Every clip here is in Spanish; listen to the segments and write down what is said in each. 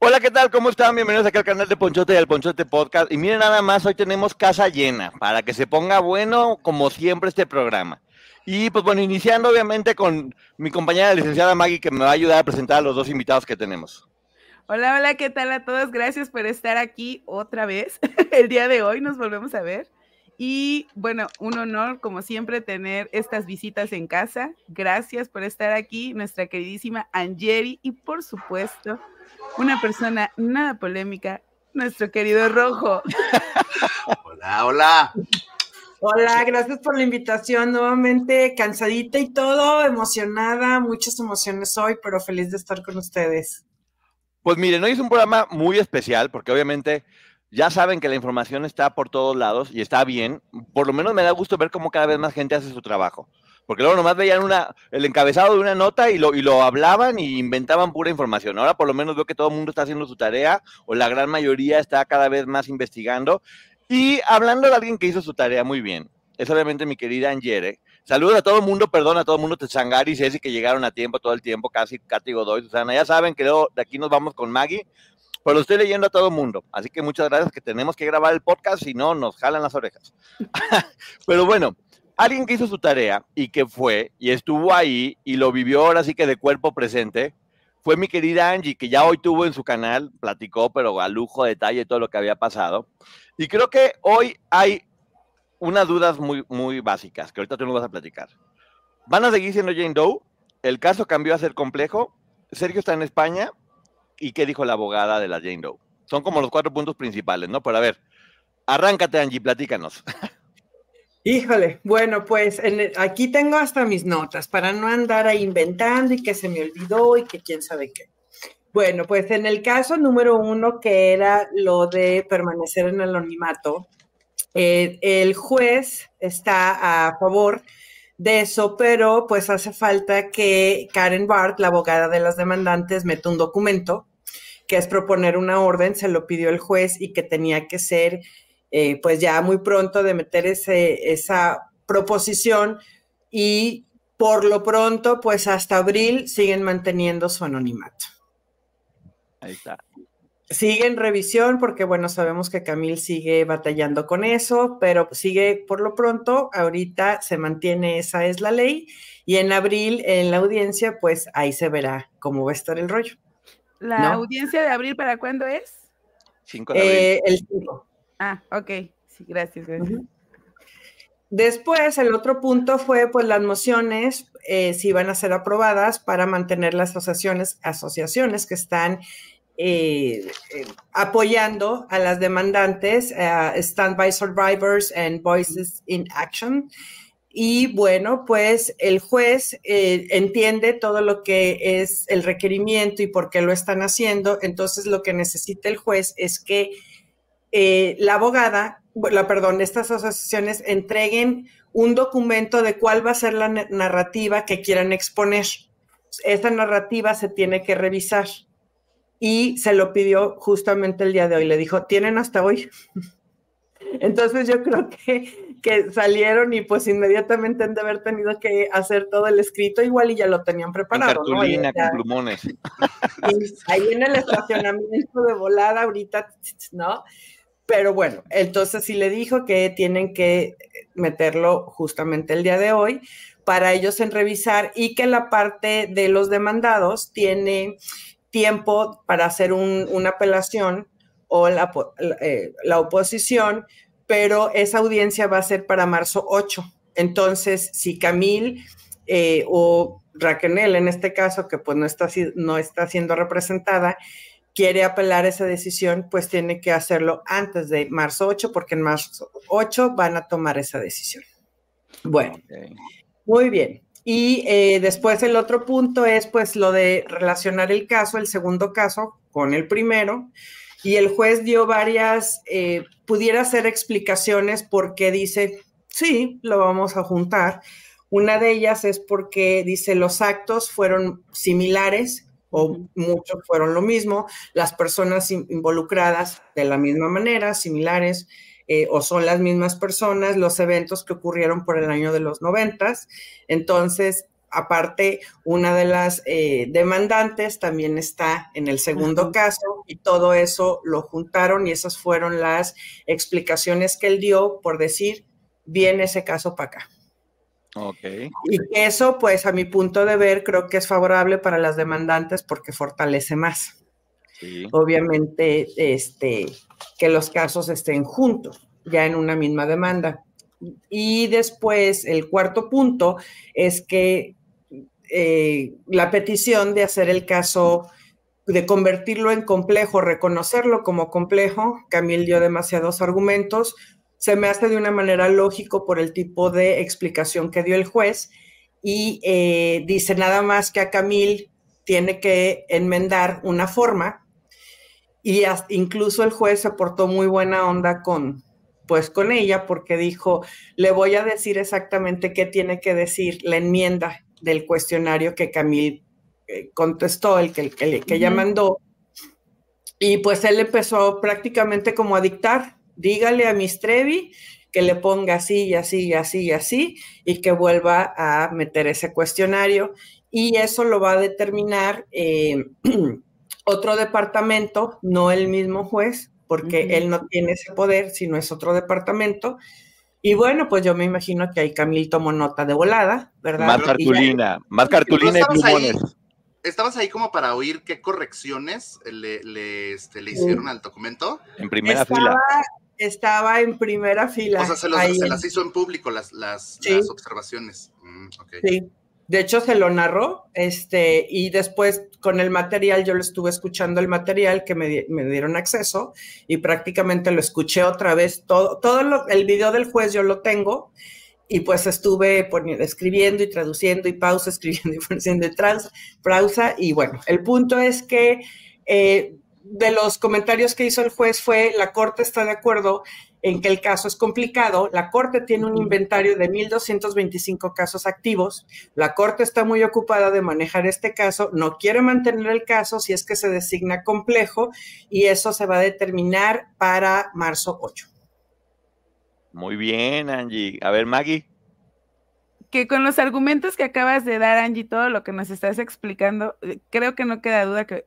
Hola, ¿qué tal? ¿Cómo están? Bienvenidos aquí al canal de Ponchote y al Ponchote Podcast. Y miren nada más, hoy tenemos casa llena para que se ponga bueno, como siempre, este programa. Y pues bueno, iniciando obviamente con mi compañera licenciada Maggie, que me va a ayudar a presentar a los dos invitados que tenemos. Hola, hola, ¿qué tal a todos? Gracias por estar aquí otra vez. El día de hoy nos volvemos a ver. Y bueno, un honor, como siempre, tener estas visitas en casa. Gracias por estar aquí, nuestra queridísima Angeri y por supuesto, una persona nada polémica, nuestro querido Rojo. Hola, hola. Hola, gracias por la invitación. Nuevamente cansadita y todo, emocionada, muchas emociones hoy, pero feliz de estar con ustedes. Pues miren, hoy es un programa muy especial porque obviamente ya saben que la información está por todos lados y está bien. Por lo menos me da gusto ver cómo cada vez más gente hace su trabajo. Porque luego nomás veían una, el encabezado de una nota y lo, y lo hablaban y inventaban pura información. Ahora por lo menos veo que todo el mundo está haciendo su tarea o la gran mayoría está cada vez más investigando. Y hablando de alguien que hizo su tarea muy bien, es obviamente mi querida Angere. Saludos a todo el mundo, perdón a todo el mundo, Tsangari, Ceci, que llegaron a tiempo todo el tiempo, casi Katy Godoy, Susana. Ya saben que de aquí nos vamos con Maggie, pero lo estoy leyendo a todo el mundo. Así que muchas gracias, que tenemos que grabar el podcast, si no, nos jalan las orejas. pero bueno, alguien que hizo su tarea y que fue y estuvo ahí y lo vivió ahora sí que de cuerpo presente, fue mi querida Angie, que ya hoy tuvo en su canal, platicó, pero a lujo, detalle todo lo que había pasado. Y creo que hoy hay unas dudas muy, muy básicas, que ahorita tú nos vas a platicar. ¿Van a seguir siendo Jane Doe? ¿El caso cambió a ser complejo? Sergio está en España. ¿Y qué dijo la abogada de la Jane Doe? Son como los cuatro puntos principales, ¿no? Pero a ver, arráncate, Angie, platícanos. Híjole, bueno, pues en aquí tengo hasta mis notas para no andar ahí inventando y que se me olvidó y que quién sabe qué. Bueno, pues en el caso número uno, que era lo de permanecer en el anonimato, eh, el juez está a favor de eso, pero pues hace falta que Karen Barth, la abogada de las demandantes, meta un documento que es proponer una orden, se lo pidió el juez y que tenía que ser eh, pues ya muy pronto de meter ese, esa proposición y por lo pronto pues hasta abril siguen manteniendo su anonimato. Ahí está. Sigue en revisión porque, bueno, sabemos que Camil sigue batallando con eso, pero sigue por lo pronto, ahorita se mantiene, esa es la ley, y en abril en la audiencia, pues ahí se verá cómo va a estar el rollo. ¿La audiencia de abril para cuándo es? 5 de abril. Eh, el 5. Ah, ok, sí, gracias, gracias. Después, el otro punto fue, pues, las mociones, eh, si van a ser aprobadas para mantener las asociaciones, asociaciones que están eh, eh, apoyando a las demandantes, Stand by Survivors and Voices in Action. Y bueno, pues el juez entiende todo lo que es el requerimiento y por qué lo están haciendo. Entonces, lo que necesita el juez es que la abogada la, perdón, estas asociaciones entreguen un documento de cuál va a ser la narrativa que quieran exponer. Esa narrativa se tiene que revisar. Y se lo pidió justamente el día de hoy. Le dijo, tienen hasta hoy. Entonces yo creo que, que salieron y pues inmediatamente han de haber tenido que hacer todo el escrito igual y ya lo tenían preparado. cartulina, con plumones. Ahí en el estacionamiento de volada ahorita, ¿no? Pero bueno, entonces sí le dijo que tienen que meterlo justamente el día de hoy para ellos en revisar y que la parte de los demandados tiene tiempo para hacer una apelación o la, eh, la, oposición, pero esa audiencia va a ser para marzo 8. Entonces, si Camil eh, o Raquel en este caso, que pues no está, no está siendo representada, quiere apelar esa decisión, pues tiene que hacerlo antes de marzo 8, porque en marzo 8 van a tomar esa decisión. Bueno, muy bien. Y eh, después el otro punto es pues lo de relacionar el caso, el segundo caso, con el primero. Y el juez dio varias, eh, pudiera hacer explicaciones porque dice, sí, lo vamos a juntar. Una de ellas es porque dice los actos fueron similares o muchos fueron lo mismo, las personas involucradas de la misma manera, similares, eh, o son las mismas personas, los eventos que ocurrieron por el año de los noventas. Entonces, aparte, una de las eh, demandantes también está en el segundo caso y todo eso lo juntaron y esas fueron las explicaciones que él dio por decir, viene ese caso para acá. Y eso, pues a mi punto de ver, creo que es favorable para las demandantes porque fortalece más. Obviamente, este, que los casos estén juntos, ya en una misma demanda. Y después, el cuarto punto es que eh, la petición de hacer el caso, de convertirlo en complejo, reconocerlo como complejo, Camil dio demasiados argumentos, se me hace de una manera lógico por el tipo de explicación que dio el juez y eh, dice nada más que a Camil tiene que enmendar una forma y incluso el juez se portó muy buena onda con pues con ella porque dijo le voy a decir exactamente qué tiene que decir la enmienda del cuestionario que Camil eh, contestó el que, el, que ella mandó y pues él empezó prácticamente como a dictar dígale a Miss Trevi que le ponga así y así y así y así y que vuelva a meter ese cuestionario y eso lo va a determinar eh, otro departamento, no el mismo juez, porque él no tiene ese poder, sino es otro departamento. Y bueno, pues yo me imagino que ahí Camil tomó nota de volada, ¿verdad? Más cartulina, más cartulina y plumones. ¿Estabas ahí como para oír qué correcciones le, este, hicieron al documento? En primera fila estaba en primera fila. O sea, se, las hizo en público las, las, observaciones. Mm, sí. De hecho, se lo narró, este, y después con el material, yo lo estuve escuchando el material que me, dieron acceso y prácticamente lo escuché otra vez. Todo, todo el video del juez yo lo tengo y pues estuve poniendo, escribiendo y traduciendo y pausa, escribiendo y poniendo y trans, pausa. Y bueno, el punto es que eh, de los comentarios que hizo el juez fue, la Corte está de acuerdo en que el caso es complicado. La Corte tiene un inventario de 1.225 casos activos. La Corte está muy ocupada de manejar este caso, no quiere mantener el caso si es que se designa complejo y eso se va a determinar para marzo 8. Muy bien, Angie. A ver, Maggie. Que con los argumentos que acabas de dar, Angie, todo lo que nos estás explicando, eh, creo que no queda duda que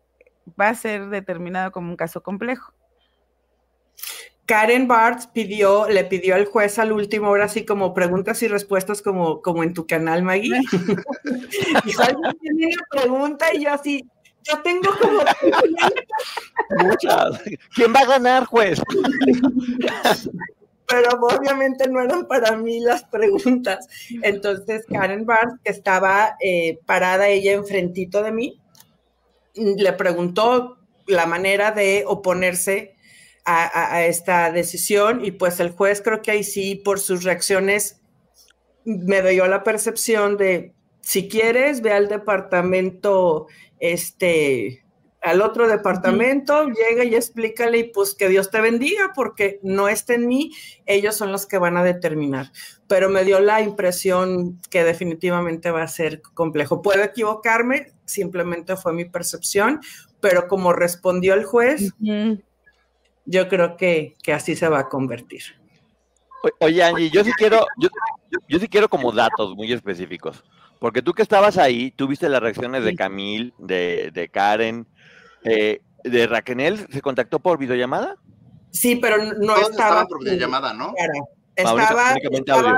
va a ser determinado como un caso complejo. Karen Bartz pidió, le pidió al juez al último, ahora sí como preguntas y respuestas como, como en tu canal, Maggie. y alguien tiene una pregunta y yo así, yo tengo como... Muchas. ¿Quién va a ganar, juez? Pero obviamente no eran para mí las preguntas. Entonces Karen Bartz, que estaba eh, parada ella enfrentito de mí, le preguntó la manera de oponerse a, esta decisión y pues el juez creo que ahí sí por sus reacciones me dio la percepción de si quieres ve al departamento este al otro departamento, llega y explícale y pues que Dios te bendiga porque no está en mí, ellos son los que van a determinar. Pero me dio la impresión que definitivamente va a ser complejo. Puedo equivocarme, simplemente fue mi percepción, pero como respondió el juez, yo creo que, que así se va a convertir. Oye, Angie, yo sí quiero, yo, yo sí quiero como datos muy específicos. Porque tú que estabas ahí, tuviste las reacciones de Camil, de, de Karen, eh, de Raquel, ¿se contactó por videollamada? Sí, pero no Todos estaba. por videollamada, ¿no? Estaba,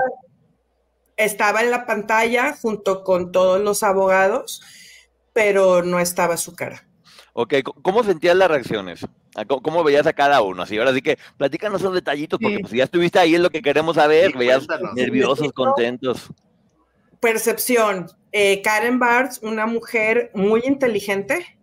estaba, en la pantalla junto con todos los abogados, pero no estaba su cara. Ok, ¿cómo sentías las reacciones? Ah, ¿Cómo, veías a cada uno? Así, ahora sí que platícanos esos detallitos, porque Sí. pues, si ya estuviste ahí, es lo que queremos saber. Sí, veías nerviosos, contentos. Percepción. eh, Karen Bartz, una mujer muy inteligente,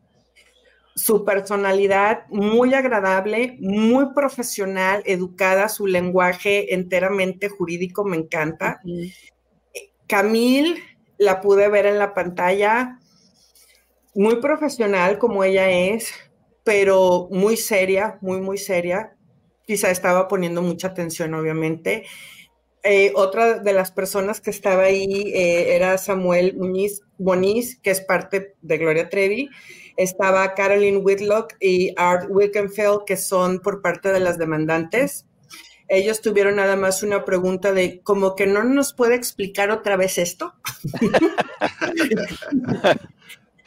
su personalidad muy agradable, muy profesional, educada, su lenguaje enteramente jurídico me encanta. Camille la pude ver en la pantalla, muy profesional como ella es, pero muy seria, muy, muy seria. Quizá estaba poniendo mucha atención, obviamente. Eh, otra de las personas que estaba ahí eh, era Samuel Muñiz Boniz, que es parte de Gloria Trevi. Estaba Caroline Whitlock y Art Wilkenfeld, que son por parte de las demandantes. Ellos tuvieron nada más una pregunta de como que no nos puede explicar otra vez esto.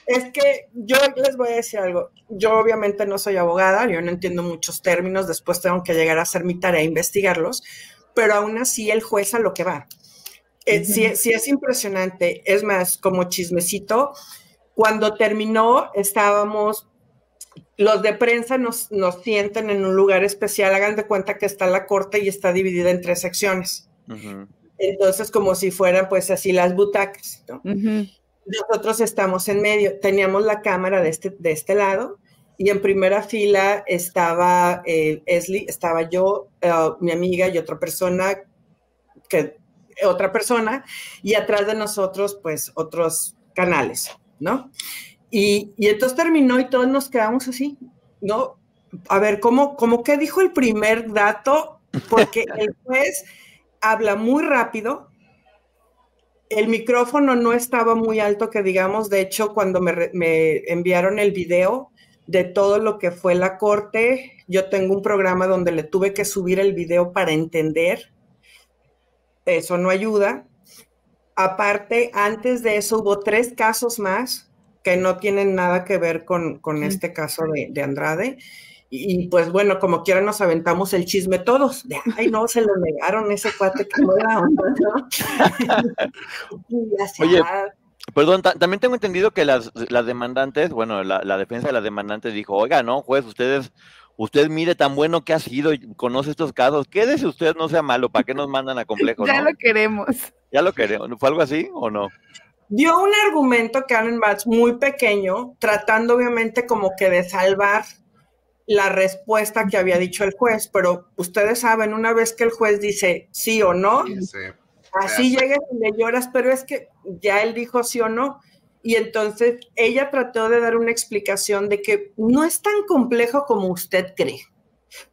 es que yo les voy a decir algo. Yo obviamente no soy abogada, yo no entiendo muchos términos, después tengo que llegar a hacer mi tarea, investigarlos, pero aún así el juez a lo que va. Eh, sí, sí es impresionante. Es más, como chismecito, cuando terminó estábamos, los de prensa nos, nos sienten en un lugar especial, hagan de cuenta que está la corte y está dividida en tres secciones. Ujú. Entonces, como si fueran pues así las butacas, ¿no? Ujú. Nosotros estamos en medio, teníamos la cámara de este, de este lado y en primera fila estaba eh, Esli, estaba yo, eh, mi amiga y otra persona, que, otra persona, y atrás de nosotros pues otros canales, ¿no? Y, y entonces terminó y todos nos quedamos así, ¿no? A ver, ¿cómo, cómo que dijo el primer dato? Porque el juez habla muy rápido, el micrófono no estaba muy alto, que digamos, de hecho, cuando me enviaron el video de todo lo que fue la corte, yo tengo un programa donde le tuve que subir el video para entender. Eso no ayuda. Aparte, antes de eso hubo tres casos más que no tienen nada que ver con, con este caso de, de Andrade. Y, y, pues bueno, como quiera nos aventamos el chisme todos. De, ay, no, se lo negaron ese cuate que no era onda, ¿no? Y así, Oye, Perdón, ta- también tengo entendido que las, las demandantes, bueno, la, la defensa de las demandantes dijo, oiga, no, juez, ustedes, usted mire tan bueno que ha sido y conoce estos casos, quédese usted, no sea malo, ¿para qué nos mandan a complejo, Ya no? lo queremos. Ya lo queremos, ¿fue algo así o no? dio un argumento Karen Batch muy pequeño, tratando obviamente como que de salvar la respuesta que había dicho el juez, pero ustedes saben, una vez que el juez dice sí o no, Sí. así llegas y le lloras, pero es que ya él dijo sí o no. Y entonces ella trató de dar una explicación de que no es tan complejo como usted cree.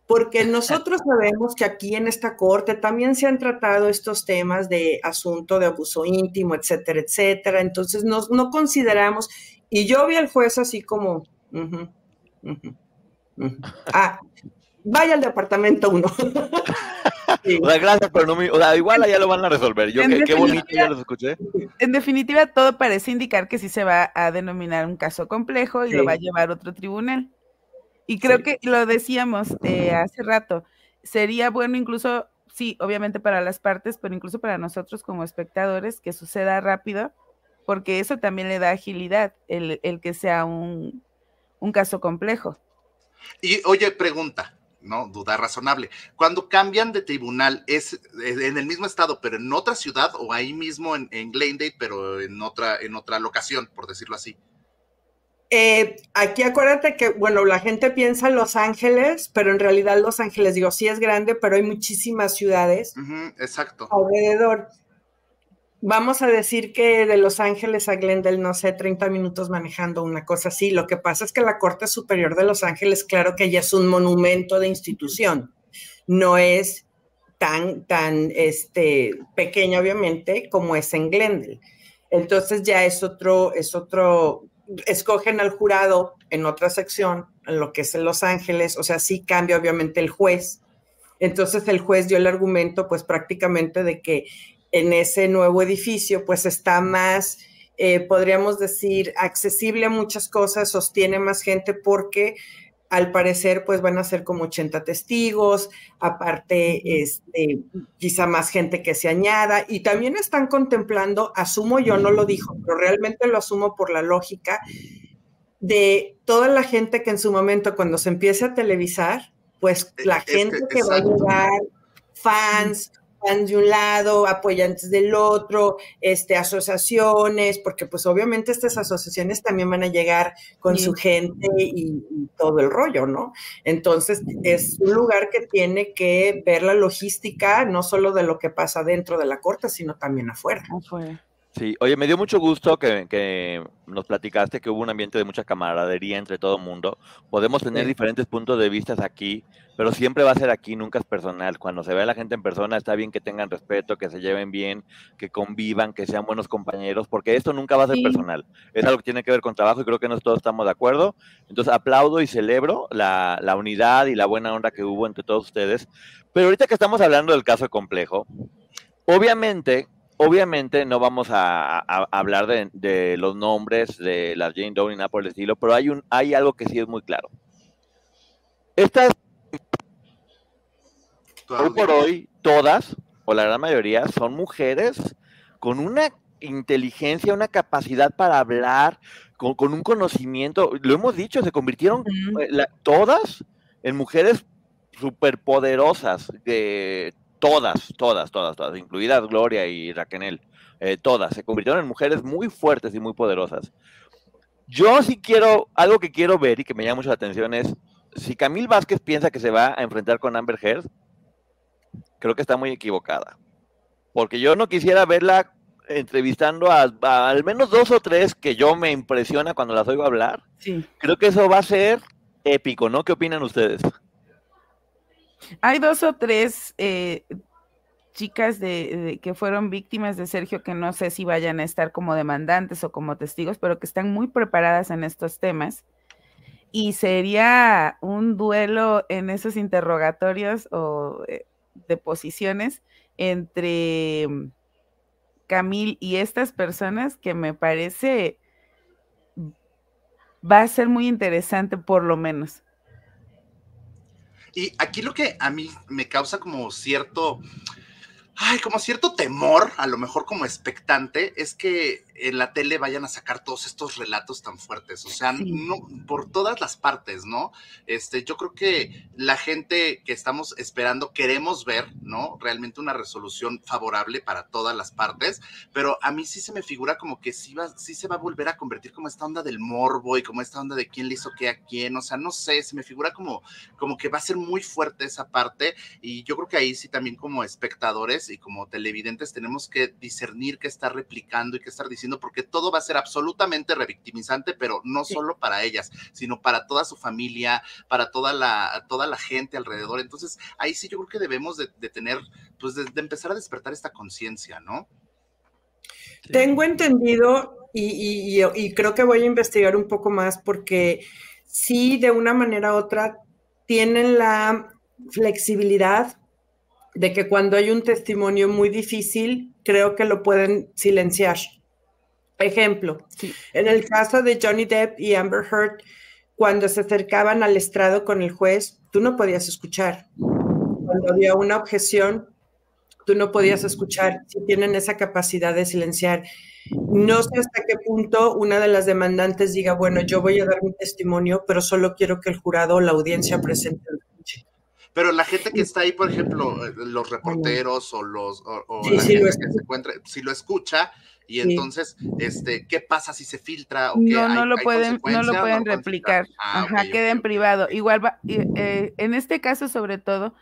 Porque nosotros sabemos que aquí en esta corte también se han tratado estos temas de asunto de abuso íntimo, etcétera, etcétera. Entonces no, no consideramos, y yo vi al juez así como, ujú, ujú, ujú. ah, vaya al departamento uno. Sí. O sea, gracias, pero no me, o sea, igual allá lo van a resolver. Yo En qué, qué bonito, definitiva- ya los escuché. En definitiva, todo parece indicar que sí se va a denominar un caso complejo y lo va a llevar otro tribunal. Y creo Sí. que lo decíamos eh, hace rato, sería bueno incluso, sí, obviamente para las partes, pero incluso para nosotros como espectadores, que suceda rápido, porque eso también le da agilidad, el, el que sea un, un caso complejo. Y oye, pregunta, ¿no? Duda razonable. Cuando cambian de tribunal, ¿es en el mismo estado, pero en otra ciudad o ahí mismo en, en Glendale, pero en otra, en otra locación, por decirlo así? Eh, aquí acuérdate que, bueno, la gente piensa Los Ángeles, pero en realidad Los Ángeles, digo, sí es grande, pero hay muchísimas ciudades exacto. alrededor. Vamos a decir que de Los Ángeles a Glendale, no sé, 30 minutos manejando una cosa así. Lo que pasa es que la Corte Superior de Los Ángeles, claro que ya es un monumento de institución. No es tan, tan este, pequeña, obviamente, como es en Glendale. Entonces ya es otro, es otro, escogen al jurado en otra sección, en lo que es en Los Ángeles, o sea, sí cambia obviamente el juez. Entonces el juez dio el argumento, pues prácticamente de que en ese nuevo edificio, pues está más, eh, podríamos decir, accesible a muchas cosas, sostiene más gente porque al parecer pues van a ser como 80 testigos, aparte este, quizá más gente que se añada y también están contemplando, asumo yo no lo dijo, pero realmente lo asumo por la lógica de toda la gente que en su momento cuando se empiece a televisar, pues la gente que, va a llegar, fans, de un lado, apoyantes del otro, este, asociaciones, porque pues obviamente estas asociaciones también van a llegar con su gente y, todo el rollo, ¿no? Entonces es un lugar que tiene que ver la logística, no solo de lo que pasa dentro de la corte, sino también afuera. afuera. Sí, oye, me dio mucho gusto que, nos platicaste que hubo un ambiente de mucha camaradería entre todo el mundo. Podemos tener diferentes puntos de vista aquí, pero siempre va a ser aquí, nunca es personal. Cuando se ve a la gente en persona, está bien que tengan respeto, que se lleven bien, que convivan, que sean buenos compañeros, porque esto nunca va a ser personal. Es algo que tiene que ver con trabajo y creo que nosotros todos estamos de acuerdo. Entonces, aplaudo y celebro la, la unidad y la buena onda que hubo entre todos ustedes. Pero ahorita que estamos hablando del caso complejo, obviamente obviamente no vamos a, hablar de, los nombres de las Jane Doe ni nada por el estilo, pero hay, un, hay algo que sí es muy claro. Estas, hoy por hoy, todas, o la gran mayoría, son mujeres con una inteligencia, una capacidad para hablar, con, un conocimiento, lo hemos dicho, se convirtieron eh, todas en mujeres superpoderosas, que todas, todas, todas, todas, incluidas Gloria y Raquel, eh, todas, se convirtieron en mujeres muy fuertes y muy poderosas. Yo sí quiero, algo que quiero ver y que me llama mucho la atención es, si Camil Vázquez piensa que se va a enfrentar con Amber Heard, creo que está muy equivocada. Porque yo no quisiera verla entrevistando a, al menos dos o tres que yo me impresiona cuando las oigo hablar. Sí. Creo que eso va a ser épico, ¿no? ¿Qué opinan ustedes? Hay dos o tres eh, chicas de, que fueron víctimas de Sergio que no sé si vayan a estar como demandantes o como testigos, pero que están muy preparadas en estos temas. Y sería un duelo en esos interrogatorios o eh, deposiciones entre Camil y estas personas que me parece va a ser muy interesante por lo menos. Y aquí lo que a mí me causa como cierto, ay, como cierto temor, a lo mejor como expectante, es que en la tele vayan a sacar todos estos relatos tan fuertes, o sea, no, por todas las partes, ¿no? Este, yo creo que la gente que estamos esperando queremos ver, ¿no? Realmente una resolución favorable para todas las partes, pero a mí sí se me figura como que sí, va, sí se va a volver a convertir como esta onda del morbo y como esta onda de quién le hizo qué a quién, o sea, no sé, se me figura como, como que va a ser muy fuerte esa parte y yo creo que ahí sí también como espectadores y como televidentes tenemos que discernir qué está replicando y qué estar diciendo porque todo va a ser absolutamente revictimizante, pero no solo para ellas, sino para toda su familia, para toda la, toda la gente alrededor. Entonces, ahí sí yo creo que debemos de, tener, pues de, empezar a despertar esta conciencia, ¿no? Tengo entendido y, y, creo que voy a investigar un poco más porque sí, de una manera u otra, tienen la flexibilidad de que cuando hay un testimonio muy difícil, creo que lo pueden silenciar. Ejemplo, en el caso de Johnny Depp y Amber Heard, cuando se acercaban al estrado con el juez, tú no podías escuchar. Cuando había una objeción, tú no podías escuchar. Si tienen esa capacidad de silenciar. No sé hasta qué punto una de las demandantes diga, bueno, yo voy a dar mi testimonio, pero solo quiero que el jurado o la audiencia presente pero la gente que está ahí, por ejemplo, eh, los reporteros o los o, la gente que se encuentra, si lo escucha, y entonces, este, ¿qué pasa si se filtra? O no, no, lo pueden, no lo pueden replicar. Ah, Ajá, queda en privado. Igual va, eh, en este caso, sobre todo,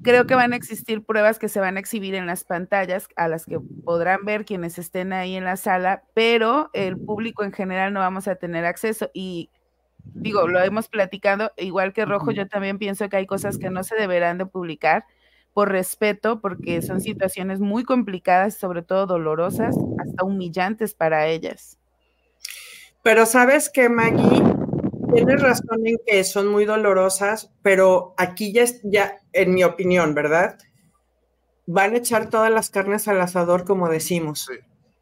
creo que van a existir pruebas que se van a exhibir en las pantallas, a las que podrán ver quienes estén ahí en la sala, pero el público en general no vamos a tener acceso. Y digo, lo hemos platicado, igual que Rojo, yo también pienso que hay cosas que no se deberán de publicar por respeto, porque son situaciones muy complicadas, sobre todo dolorosas, hasta humillantes para ellas. Pero sabes que, Maggie, tienes razón en que son muy dolorosas, pero aquí ya, ya, en mi opinión, ¿verdad? Van a echar todas las carnes al asador, como decimos,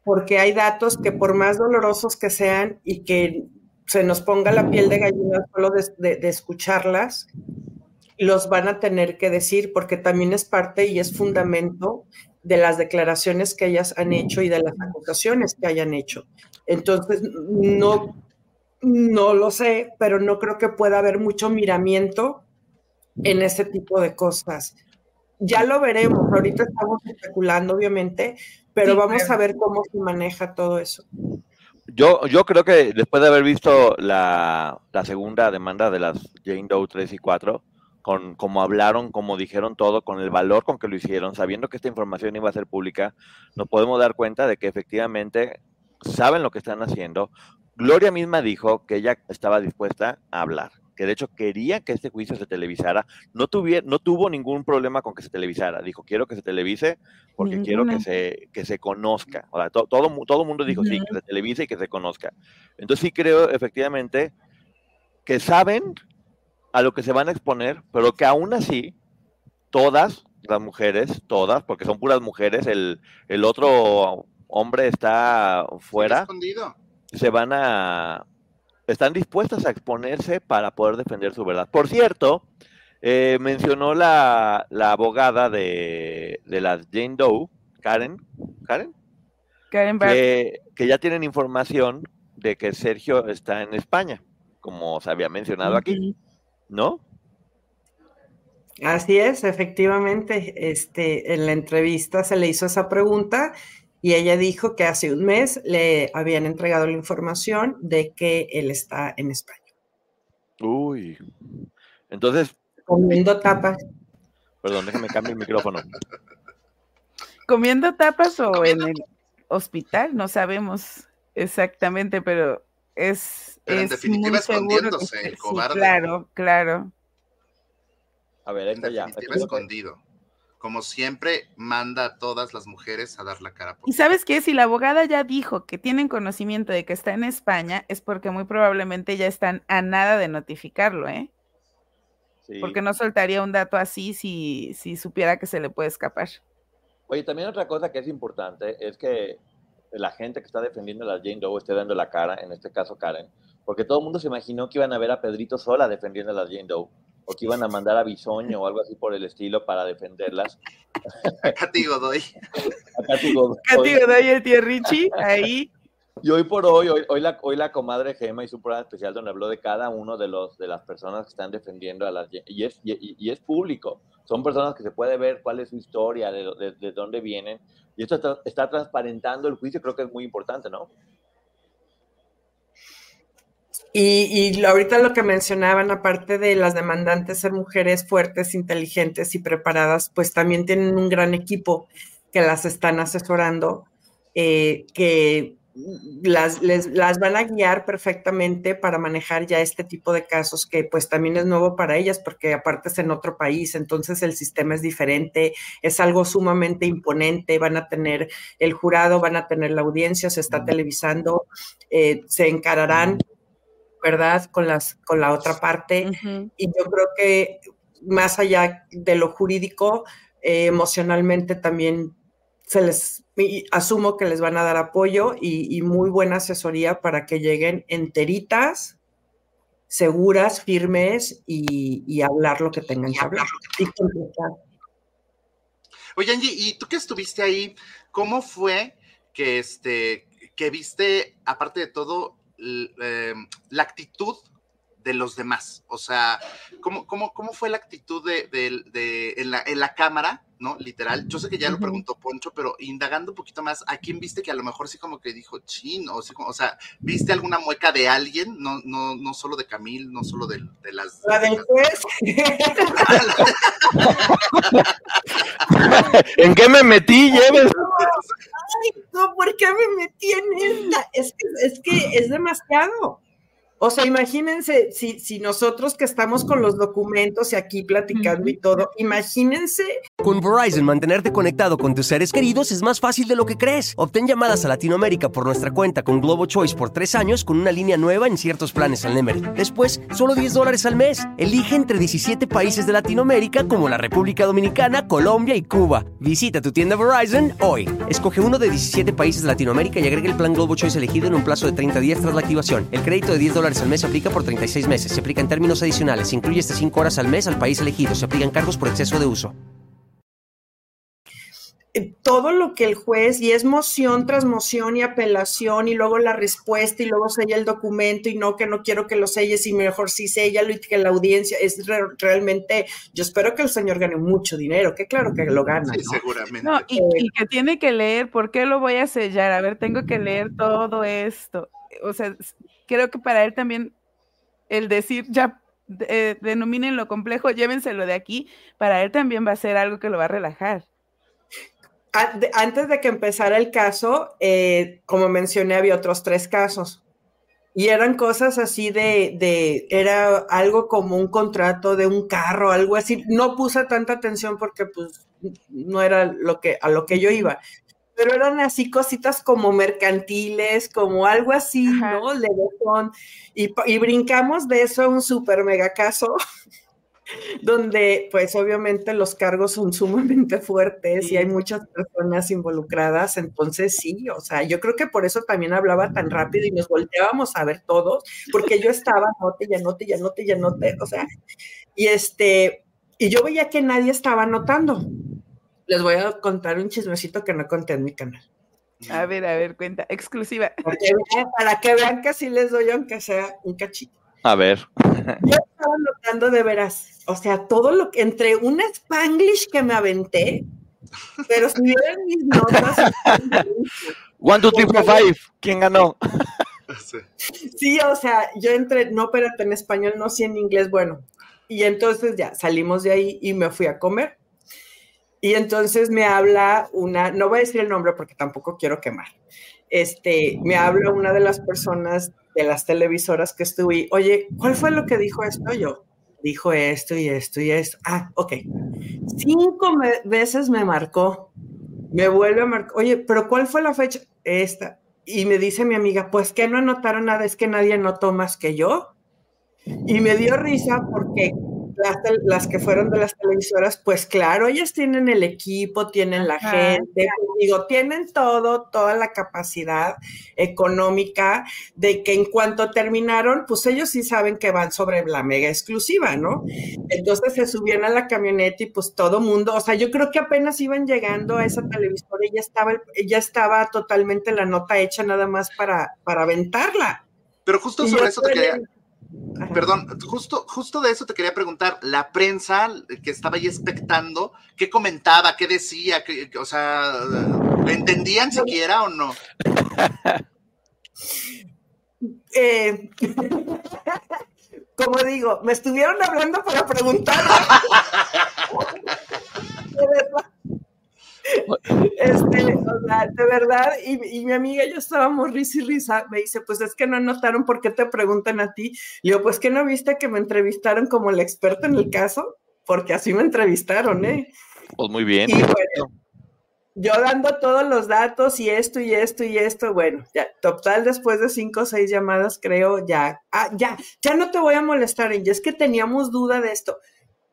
porque hay datos que por más dolorosos que sean y que se nos ponga la piel de gallina solo de, escucharlas, los van a tener que decir, porque también es parte y es fundamento de las declaraciones que ellas han hecho y de las acusaciones que hayan hecho. Entonces, no no lo sé, pero no creo que pueda haber mucho miramiento en ese tipo de cosas. Ya lo veremos, ahorita estamos especulando, obviamente, pero vamos a ver cómo se maneja todo eso. Yo, yo creo que después de haber visto la, segunda demanda de las Jane Doe 3 y 4, con cómo hablaron, cómo dijeron todo, con el valor con que lo hicieron, sabiendo que esta información iba a ser pública, nos podemos dar cuenta de que efectivamente saben lo que están haciendo, Gloria misma dijo que ella estaba dispuesta a hablar, que de hecho quería que este juicio se televisara. No, no tuvo ningún problema con que se televisara. Dijo, quiero que se televise porque quiero que se, que se conozca. O todo, todo mundo dijo, sí, que se televise y que se conozca. Entonces sí creo efectivamente que saben a lo que se van a exponer, pero que aún así, todas las mujeres, todas, porque son puras mujeres, el, el otro hombre está fuera. Escondido se van a, están dispuestas a exponerse para poder defender su verdad. Por cierto, eh, mencionó la, abogada de, de la Jane Doe, Karen, Karen, Karen que, que, ya tienen información de que Sergio está en España, como se había mencionado aquí, ¿no? Así es, efectivamente, este, en la entrevista se le hizo esa pregunta y ella dijo que hace un mes le habían entregado la información de que él está en España. Uy. Entonces. Comiendo tapas. Perdón, déjame cambiar el micrófono. ¿Comiendo tapas o en el hospital? No sabemos exactamente, pero es. Pero en definitiva escondiéndose, el cobarde. claro, claro. A ver, en ya. escondido como siempre, manda a todas las mujeres a dar la cara. y sabes qué, si la abogada ya dijo que tienen conocimiento de que está en España, es porque muy probablemente ya están a nada de notificarlo, ¿eh? Porque no soltaría un dato así si, si supiera que se le puede escapar. Oye, también otra cosa que es importante es que la gente que está defendiendo a la Jane Doe esté dando la cara, en este caso Karen, porque todo el mundo se imaginó que iban a ver a Pedrito sola defendiendo a la Jane Doe o que iban a mandar a Bisoño o algo así por el estilo para defenderlas. A Katy Godoy. A Katy Godoy. Y el tío Richie, ahí. Y hoy por hoy, hoy, la, hoy la comadre Gema hizo un programa especial donde habló de cada uno de los de las personas que están defendiendo a las y es, y, es público. Son personas que se puede ver cuál es su historia, de, de, dónde vienen. Y esto está, está transparentando el juicio, creo que es muy importante, ¿no? Y, ahorita lo que mencionaban, aparte de las demandantes ser mujeres fuertes, inteligentes y preparadas, pues también tienen un gran equipo que las están asesorando, eh, que las, las van a guiar perfectamente para manejar ya este tipo de casos que pues también es nuevo para ellas porque aparte es en otro país, entonces el sistema es diferente, es algo sumamente imponente, van a tener el jurado, van a tener la audiencia, se está televisando, eh, se encararán ¿verdad? Con, las, con la otra parte. Y yo creo que más allá de lo jurídico, eh, emocionalmente también se les, asumo que les van a dar apoyo y, muy buena asesoría para que lleguen enteritas, seguras, firmes y, hablar lo que tengan que hablar. Oye, Angie, ¿y tú que estuviste ahí, cómo fue que, este, que viste, aparte de todo, eh, la actitud de los demás. O sea, ¿cómo, cómo, cómo fue la actitud de, en, la, en, la, cámara, ¿no? Literal. Yo sé que ya lo preguntó Poncho, pero indagando un poquito más, ¿a quién viste que a lo mejor sí como que dijo chin? O, o sea, ¿viste alguna mueca de alguien? No, no, no solo de Camil, no solo de, las... La del juez. ¿En qué me metí, Lleves? Ay, no, ¿por qué me metí en esta? Es que es, que es demasiado. O sea, imagínense si, si nosotros que estamos con los documentos y aquí platicando y todo, imagínense. Con Verizon, mantenerte conectado con tus seres queridos es más fácil de lo que crees. Obtén llamadas a Latinoamérica por nuestra cuenta con Globo Choice por tres años con una línea nueva en ciertos planes al Nemery. Después, solo 10 dólares al mes. Elige entre 17 países de Latinoamérica como la República Dominicana, Colombia y Cuba. Visita tu tienda Verizon hoy. Escoge uno de 17 países de Latinoamérica y agrega el plan Globo Choice elegido en un plazo de 30 días tras la activación. El crédito de 10 dólares al mes se aplica por 36 meses. Se aplica en términos adicionales. Se incluye hasta 5 horas al mes al país elegido. Se aplican cargos por exceso de uso. Eh, todo lo que el juez, y es moción tras moción y apelación, y luego la respuesta, y luego sella el documento, y no, que no quiero que lo selles, y mejor sí séllalo, y que la audiencia es realmente, yo espero que el señor gane mucho dinero, que claro que lo gana. Sí, seguramente. No, y, y que tiene que leer, ¿por qué lo voy a sellar? A ver, tengo que leer todo esto. O sea, creo que para él también el decir ya eh, denominen lo complejo, llévenselo de aquí, para él también va a ser algo que lo va a relajar. Antes de que empezara el caso, eh, como mencioné, había otros tres casos. Y eran cosas así de, de, era algo como un contrato de un carro, algo así. No puse tanta atención porque pues no era lo que, a lo que yo iba pero eran así cositas como mercantiles, como algo así, ¿no? Y, y brincamos de eso a un super mega caso, donde pues obviamente los cargos son sumamente fuertes y hay muchas personas involucradas, entonces sí, o sea, yo creo que por eso también hablaba tan rápido y nos volteábamos a ver todos, porque yo estaba, note, ya note, ya note, ya note, o sea, y este, y yo veía que nadie estaba notando les voy a contar un chismecito que no conté en mi canal. A ver, a ver, cuenta, exclusiva. Para que vean, que, sí les doy aunque sea un cachito. A ver. Yo estaba notando de veras, o sea, todo lo que, entre un spanglish que me aventé, pero si vieran mis notas. One, two, three, four, five. ¿Quién ganó? Sí, o sea, yo entré, no, espérate, en español, no, sí en inglés, bueno. Y entonces ya salimos de ahí y me fui a comer. Y entonces me habla una, no voy a decir el nombre porque tampoco quiero quemar, este, me habla una de las personas de las televisoras que estuve, oye, ¿cuál fue lo que dijo esto? Yo, dijo esto y esto y esto. Ah, ok. Cinco veces me marcó, me vuelve a marcar, oye, pero ¿cuál fue la fecha? Esta. Y me dice mi amiga, pues que no anotaron nada, es que nadie anotó más que yo. Y me dio risa porque las, que fueron de las televisoras, pues claro, ellas tienen el equipo, tienen la gente, pues, digo, tienen todo, toda la capacidad económica de que en cuanto terminaron, pues ellos sí saben que van sobre la mega exclusiva, ¿no? Entonces se subían a la camioneta y pues todo mundo, o sea, yo creo que apenas iban llegando a esa televisora y ya estaba, ya estaba totalmente la nota hecha nada más para, para aventarla. Pero justo sobre eso te quería Perdón, justo, justo de eso te quería preguntar. La prensa que estaba ahí expectando, ¿qué comentaba? ¿Qué decía? o sea, ¿lo entendían siquiera o no? Eh, como digo, me estuvieron hablando para preguntar. Este, de verdad, y, mi amiga y yo estábamos risa y risa, me dice, pues es que no notaron por qué te preguntan a ti. Y yo, pues que no viste que me entrevistaron como el experto en el caso, porque así me entrevistaron, ¿eh? Pues muy bien. yo dando todos los datos y esto y esto y esto, bueno, ya, total, después de cinco o seis llamadas, creo, ya, ah, ya, ya no te voy a molestar, y es que teníamos duda de esto,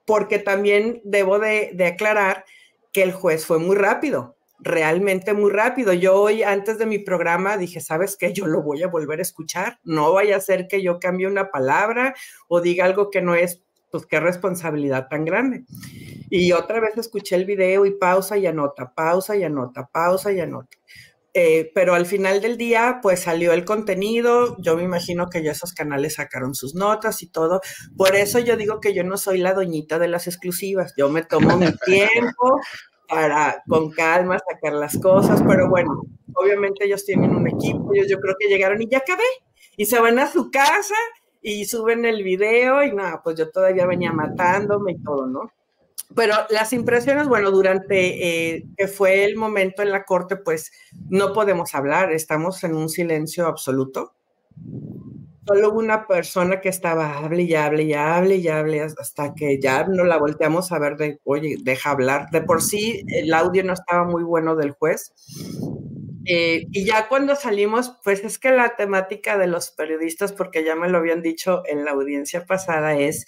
porque también debo de, de aclarar que el juez fue muy rápido, realmente muy rápido. Yo hoy, antes de mi programa, dije, ¿sabes qué? Yo lo voy a volver a escuchar. No vaya a ser que yo cambie una palabra o diga algo que no es, pues qué responsabilidad tan grande. Y otra vez escuché el video y pausa y anota, pausa y anota, pausa y anota. Eh, pero al final del día, pues salió el contenido, yo me imagino que ya esos canales sacaron sus notas y todo. Por eso yo digo que yo no soy la doñita de las exclusivas, yo me tomo mi tiempo para con calma sacar las cosas, pero bueno, obviamente ellos tienen un equipo, ellos yo creo que llegaron y ya acabé, y se van a su casa y suben el video y nada, pues yo todavía venía matándome y todo, ¿no? Pero las impresiones, bueno, durante eh, que fue el momento en la corte, pues no podemos hablar, estamos en un silencio absoluto. solo una persona que estaba hable y hable y hable y hable hasta que ya no la volteamos a ver de, oye, deja hablar. De por sí el audio no estaba muy bueno del juez. Eh, y ya cuando salimos, pues es que la temática de los periodistas, porque ya me lo habían dicho en la audiencia pasada, es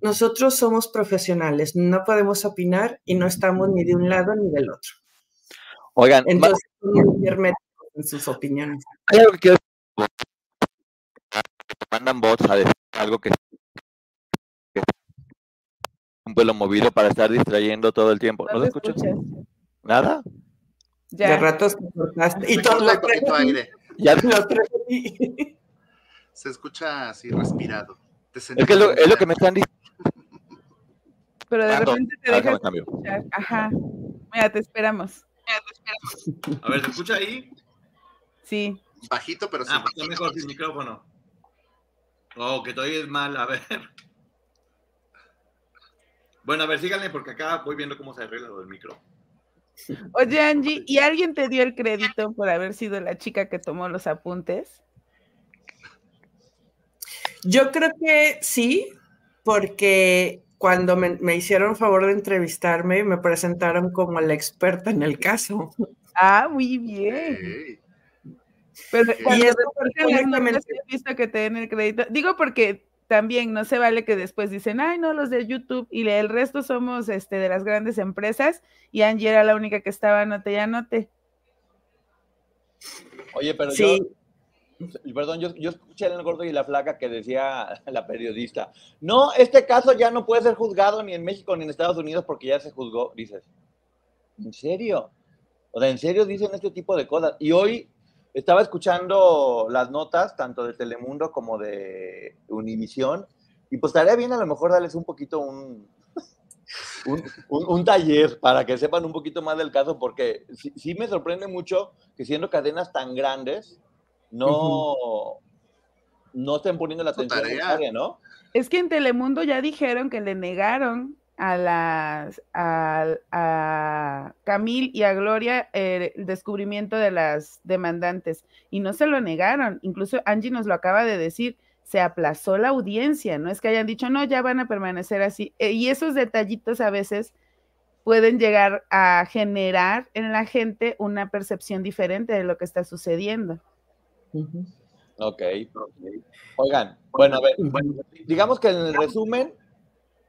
nosotros somos profesionales, no podemos opinar y no estamos ni de un lado ni del otro. Oigan, entonces, en sus opiniones. Hay algo que mandan bots a decir algo que, un vuelo movido para estar distrayendo todo el tiempo. ¿No, lo escuchas? ¿Nada? Ya. De ratos te cortaste. Y todo un poquito aire. Ya. Se escucha así respirado. Es que es lo, es lo que me están diciendo. Pero de repente te dejas escuchar. Ajá. Mira, te esperamos. Mira, te esperamos. A ver, ¿se escucha ahí? Sí. Bajito, pero sí. Ah, pues mejor sin micrófono. Oh, que todavía es mal, a ver. Bueno, a ver, síganle porque acá voy viendo cómo se arregla el micro. Oye, Angie, ¿y alguien te dio el crédito por haber sido la chica que tomó los apuntes? Yo creo que sí, porque cuando me, hicieron favor de entrevistarme, me presentaron como la experta en el caso. Ah, muy bien. Pero y visto que te den el crédito. Digo porque también no se vale que después dicen, ay, no, los de YouTube y el resto somos este, de las grandes empresas y Angie era la única que estaba anote y anote. Oye, pero sí. yo, perdón, yo, yo escuché en el gordo y la flaca que decía la periodista, no, este caso ya no puede ser juzgado ni en México ni en Estados Unidos porque ya se juzgó, dices. ¿En serio? O sea, ¿en serio dicen este tipo de cosas? Y hoy estaba escuchando las notas, tanto de Telemundo como de Univisión, y pues estaría bien a lo mejor darles un poquito un, un, taller para que sepan un poquito más del caso, porque sí, me sorprende mucho que siendo cadenas tan grandes, no, no estén poniendo la atención necesaria, ¿no? Es que en Telemundo ya dijeron que le negaron a las a, a Camil y a Gloria eh, el descubrimiento de las demandantes y no se lo negaron, incluso Angie nos lo acaba de decir, se aplazó la audiencia, no es que hayan dicho, no, ya van a permanecer así, eh, y esos detallitos a veces pueden llegar a generar en la gente una percepción diferente de lo que está sucediendo. Ok. Oigan, bueno, a ver, digamos que en el resumen,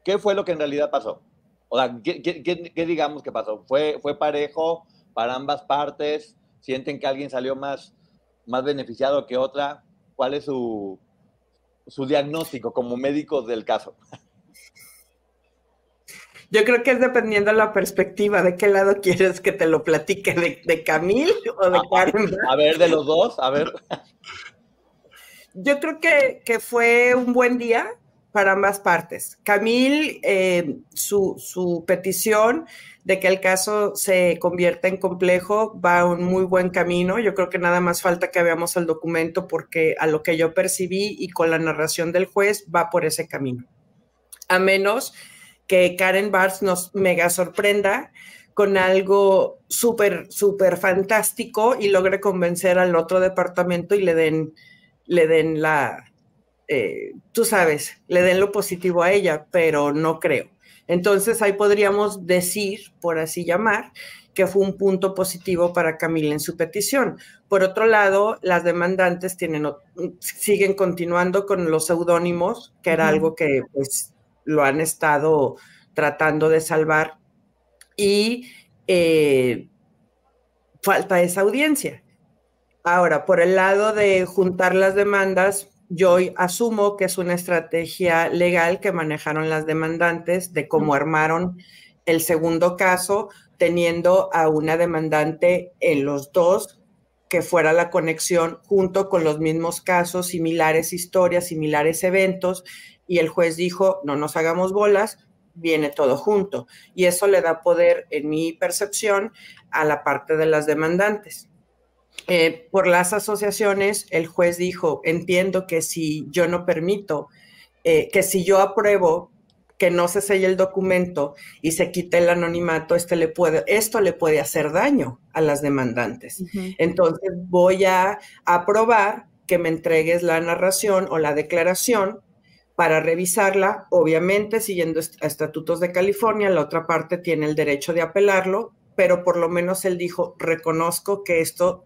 ¿qué fue lo que en realidad pasó? O sea, ¿qué, digamos que pasó? ¿Fue, ¿Fue parejo para ambas partes? ¿Sienten que alguien salió más, más beneficiado que otra? ¿Cuál es su, su diagnóstico como médicos del caso? Yo creo que es dependiendo de la perspectiva, de qué lado quieres que te lo platique, de, de Camil o de Karen. A ver, de los dos, a ver. Yo creo que, que fue un buen día, para ambas partes. Camil, eh, su, petición de que el caso se convierta en complejo va a un muy buen camino. Yo creo que nada más falta que veamos el documento porque a lo que yo percibí y con la narración del juez va por ese camino. A menos que Karen Bars nos mega sorprenda con algo súper, súper fantástico y logre convencer al otro departamento y le den, le den la, eh, tú sabes, le den lo positivo a ella, pero no creo. Entonces ahí podríamos decir, por así llamar, que fue un punto positivo para Camila en su petición. Por otro lado, las demandantes tienen, siguen continuando con los seudónimos, que era algo que pues lo han estado tratando de salvar, y eh, falta esa audiencia. Ahora, por el lado de juntar las demandas, yo asumo que es una estrategia legal que manejaron las demandantes de cómo armaron el segundo caso, teniendo a una demandante en los dos que fuera la conexión junto con los mismos casos, similares historias, similares eventos, y el juez dijo, no nos hagamos bolas, viene todo junto. Y eso le da poder, en mi percepción, a la parte de las demandantes. Eh, por las asociaciones, el juez dijo, entiendo que si yo no permito, eh, que si yo apruebo que no se selle el documento y se quite el anonimato, este le puede, esto le puede hacer daño a las demandantes. Entonces voy a aprobar que me entregues la narración o la declaración para revisarla, obviamente siguiendo estatutos de California, la otra parte tiene el derecho de apelarlo, pero por lo menos él dijo, reconozco que esto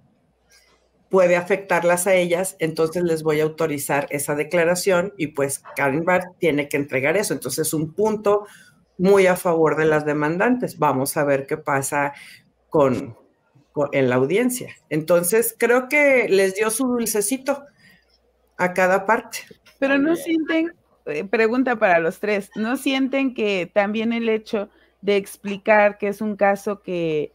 puede afectarlas a ellas, entonces les voy a autorizar esa declaración y pues Karen Barth tiene que entregar eso. Entonces, un punto muy a favor de las demandantes. Vamos a ver qué pasa con, en la audiencia. Entonces, creo que les dio su dulcecito a cada parte. Pero no sienten, pregunta para los tres, ¿no sienten que también el hecho de explicar que es un caso que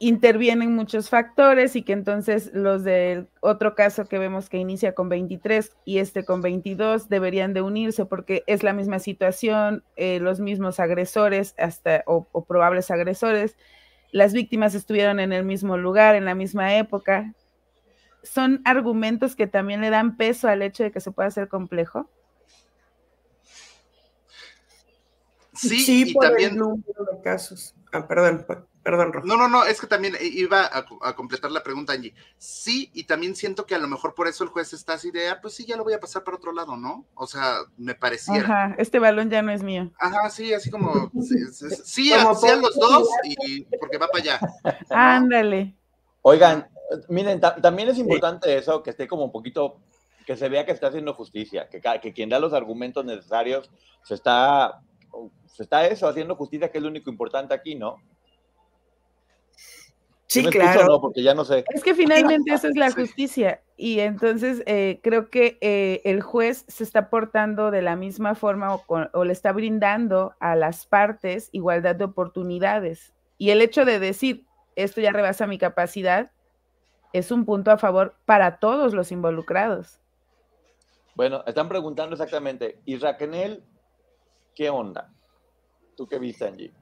intervienen muchos factores y que entonces los del otro caso que vemos que inicia con 23 y este con 22 deberían de unirse porque es la misma situación, eh, los mismos agresores hasta o, probables agresores, las víctimas estuvieron en el mismo lugar, en la misma época. ¿Son argumentos que también le dan peso al hecho de que se pueda hacer complejo? Sí, y por también... el número de casos. Ah, perdón, Perdón, No, no, no, es que también iba a, completar la pregunta, Angie. Sí, y también siento que a lo mejor por eso el juez está así de, ah, pues sí, ya lo voy a pasar para otro lado, ¿no? O sea, me parecía. Ajá, este balón ya no es mío. Ajá, sí, así como, sí, a, los dos, y porque va para allá. Ándale. Oigan, miren, también es importante eso, que esté como un poquito, que se vea que está haciendo justicia, que, que quien da los argumentos necesarios se está, se está eso, haciendo justicia, que es lo único importante aquí, ¿no? Sí, claro. porque ya no sé. Es que finalmente eso es la justicia. Y entonces eh, creo que eh, el juez se está portando de la misma forma o, le está brindando a las partes igualdad de oportunidades. Y el hecho de decir, esto ya rebasa mi capacidad, es un punto a favor para todos los involucrados. Bueno, están preguntando exactamente, ¿y Raquel qué onda? ¿Tú qué viste, Angie?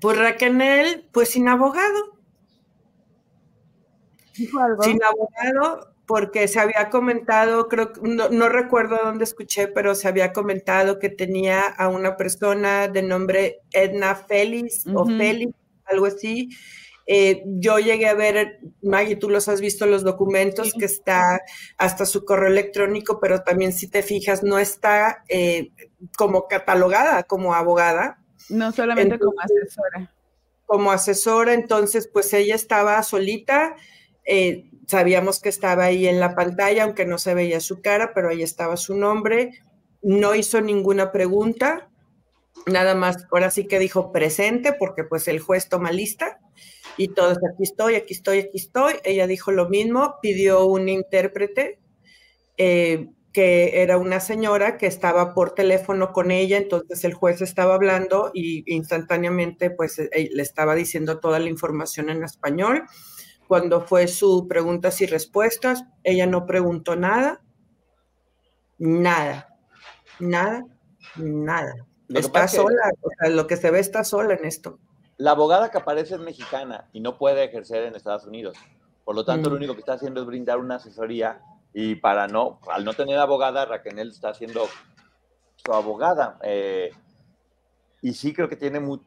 Pues Raquel, pues sin abogado. Sin abogado, porque se había comentado, creo, no, no recuerdo dónde escuché, pero se había comentado que tenía a una persona de nombre Edna Félix o Félix, algo así. Eh, yo llegué a ver, Maggie, tú los has visto los documentos, que está hasta su correo electrónico, pero también si te fijas, no está eh, como catalogada como abogada. No solamente como asesora. Como asesora, entonces pues ella estaba solita eh, sabíamos que estaba ahí en la pantalla, aunque no se veía su cara, pero ahí estaba su nombre. No hizo ninguna pregunta, nada más, ahora sí que dijo presente, porque pues el juez toma lista y todos aquí estoy, aquí estoy, aquí estoy. Ella dijo lo mismo, pidió un intérprete. Eh, que era una señora que estaba por teléfono con ella, entonces el juez estaba hablando y instantáneamente pues eh, le estaba diciendo toda la información en español cuando fue su preguntas y respuestas, ella no preguntó nada, nada, nada, nada. está sola, o sea, lo que se ve está sola en esto. La abogada que aparece es mexicana y no puede ejercer en Estados Unidos. Por lo tanto, lo mm. único que está haciendo es brindar una asesoría y para no, al no tener abogada, Raquel está haciendo su abogada. Eh, y sí creo que tiene mucho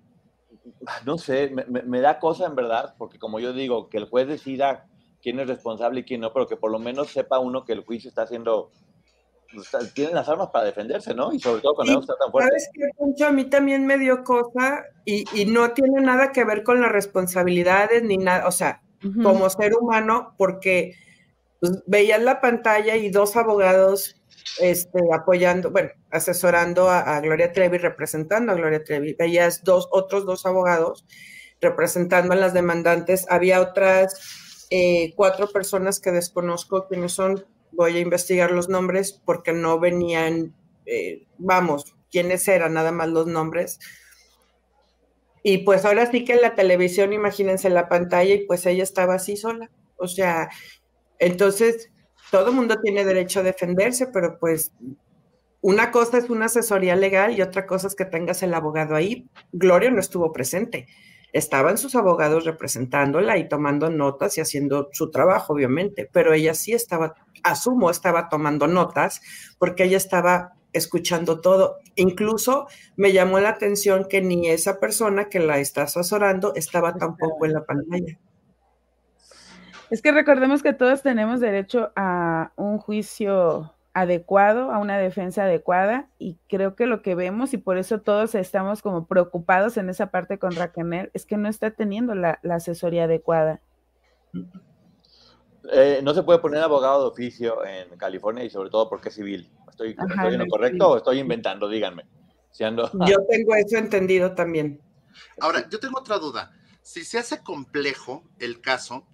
no sé, me, da cosa en verdad, porque como yo digo, que el juez decida quién es responsable y quién no, pero que por lo menos sepa uno que el juicio está haciendo, pues, tienen las armas para defenderse, ¿no? Y sobre todo cuando está tan fuerte. ¿Sabes qué, A mí también me dio cosa y, y, no tiene nada que ver con las responsabilidades ni nada, o sea, como ser humano, porque pues, veías la pantalla y dos abogados este, apoyando, bueno, asesorando a, Gloria Trevi, representando a Gloria Trevi. Veías dos, otros dos abogados representando a las demandantes. Había otras eh, cuatro personas que desconozco quiénes son. Voy a investigar los nombres porque no venían, eh, vamos, quiénes eran, nada más los nombres. Y pues ahora sí que en la televisión, imagínense la pantalla, y pues ella estaba así sola. O sea, entonces todo mundo tiene derecho a defenderse, pero pues una cosa es una asesoría legal y otra cosa es que tengas el abogado ahí. Gloria no estuvo presente. Estaban sus abogados representándola y tomando notas y haciendo su trabajo, obviamente, pero ella sí estaba, asumo, estaba tomando notas porque ella estaba escuchando todo. Incluso me llamó la atención que ni esa persona que la está asesorando estaba tampoco en la pantalla. Es que recordemos que todos tenemos derecho a un juicio adecuado, a una defensa adecuada, y creo que lo que vemos, y por eso todos estamos como preocupados en esa parte con Raquel, es que no está teniendo la, asesoría adecuada. Eh, no se puede poner abogado de oficio en California y sobre todo porque es civil. ¿Estoy, en lo correcto o estoy inventando? Díganme. Yo tengo eso entendido también. Ahora, yo tengo otra duda. Si se hace complejo el caso,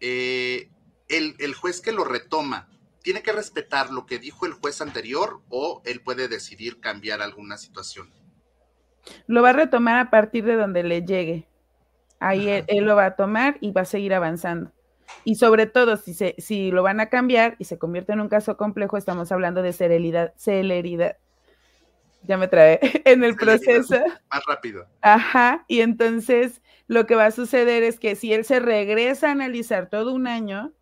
eh, el, juez que lo retoma, ¿tiene que respetar lo que dijo el juez anterior o él puede decidir cambiar alguna situación? Lo va a retomar a partir de donde le llegue. Ahí él, lo va a tomar y va a seguir avanzando. Y sobre todo, si, se, si lo van a cambiar y se convierte en un caso complejo, estamos hablando de celeridad, celeridad ya me trae en el proceso. Más rápido. Ajá, y entonces lo que va a suceder es que si él se regresa a analizar todo un año,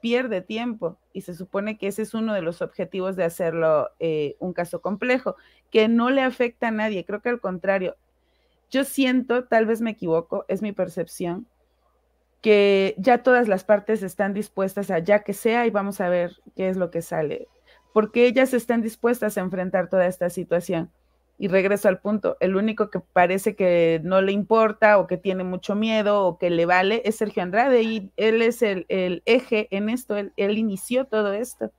pierde tiempo y se supone que ese es uno de los objetivos de hacerlo eh, un caso complejo, que no le afecta a nadie, creo que al contrario. Yo siento, tal vez me equivoco, es mi percepción, que ya todas las partes están dispuestas a ya que sea y vamos a ver qué es lo que sale porque ellas están dispuestas a enfrentar toda esta situación. Y regreso al punto, el único que parece que no le importa o que tiene mucho miedo o que le vale es Sergio Andrade y él es el, eje en esto, él, inició todo esto.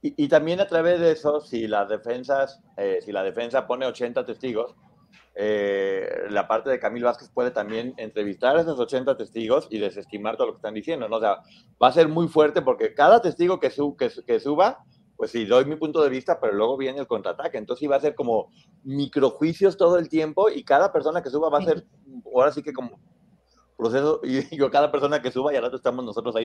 Y, también a través de eso, si las defensas, eh, si la defensa pone 80 testigos, eh, la parte de Camil Vázquez puede también entrevistar a esos 80 testigos y desestimar todo lo que están diciendo, ¿no? O sea, va a ser muy fuerte porque cada testigo que, que suba pues sí, doy mi punto de vista, pero luego viene el contraataque. Entonces iba a ser como microjuicios todo el tiempo y cada persona que suba va a ser, ahora sí que como proceso, y yo cada persona que suba y al rato estamos nosotros ahí.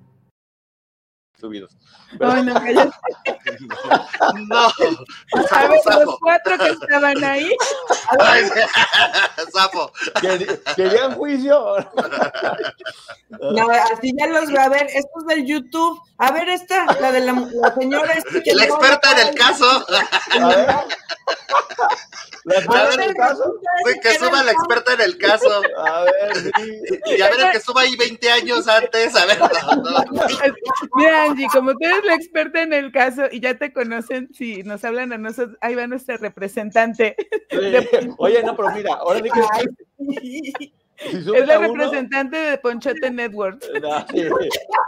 subidos. no, no, no. A ver, los cuatro que estaban ahí. Sapo. ¿Querían juicio? No, así ya los veo. A ver, estos del YouTube. A ver, esta, la de la, la señora. que la experta en el caso. A ver. La experta en el caso. que suba la experta en el caso. A ver, sí. Y a ver el que suba ahí 20 años antes. A ver. Mira, Angie, como tú eres la experta en el caso y ya te conocen, si nos hablan a nosotros, ahí va nuestra representante. Oye, no, pero mira, ahora dije. es la representante de Ponchote Network.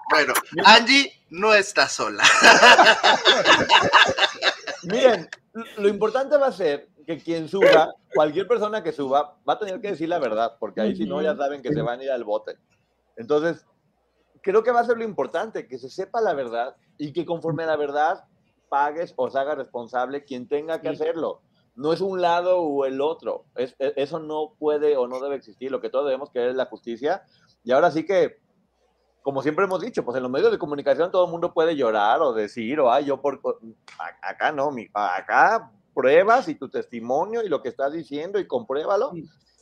Bueno, Angie no está sola. Miren, lo importante va a ser que quien suba, cualquier persona que suba, va a tener que decir la verdad, porque ahí si no ya saben que se van a ir al bote. Entonces, creo que va a ser lo importante, que se sepa la verdad y que conforme a la verdad pagues o se haga responsable quien tenga que hacerlo. No es un lado o el otro. Es, e, eso no puede o no debe existir. Lo que todos debemos querer es la justicia. Y ahora sí que, como siempre hemos dicho, pues en los medios de comunicación todo el mundo puede llorar o decir, o ay, yo por... Acá no, mi, acá pruebas y tu testimonio y lo que estás diciendo y compruébalo.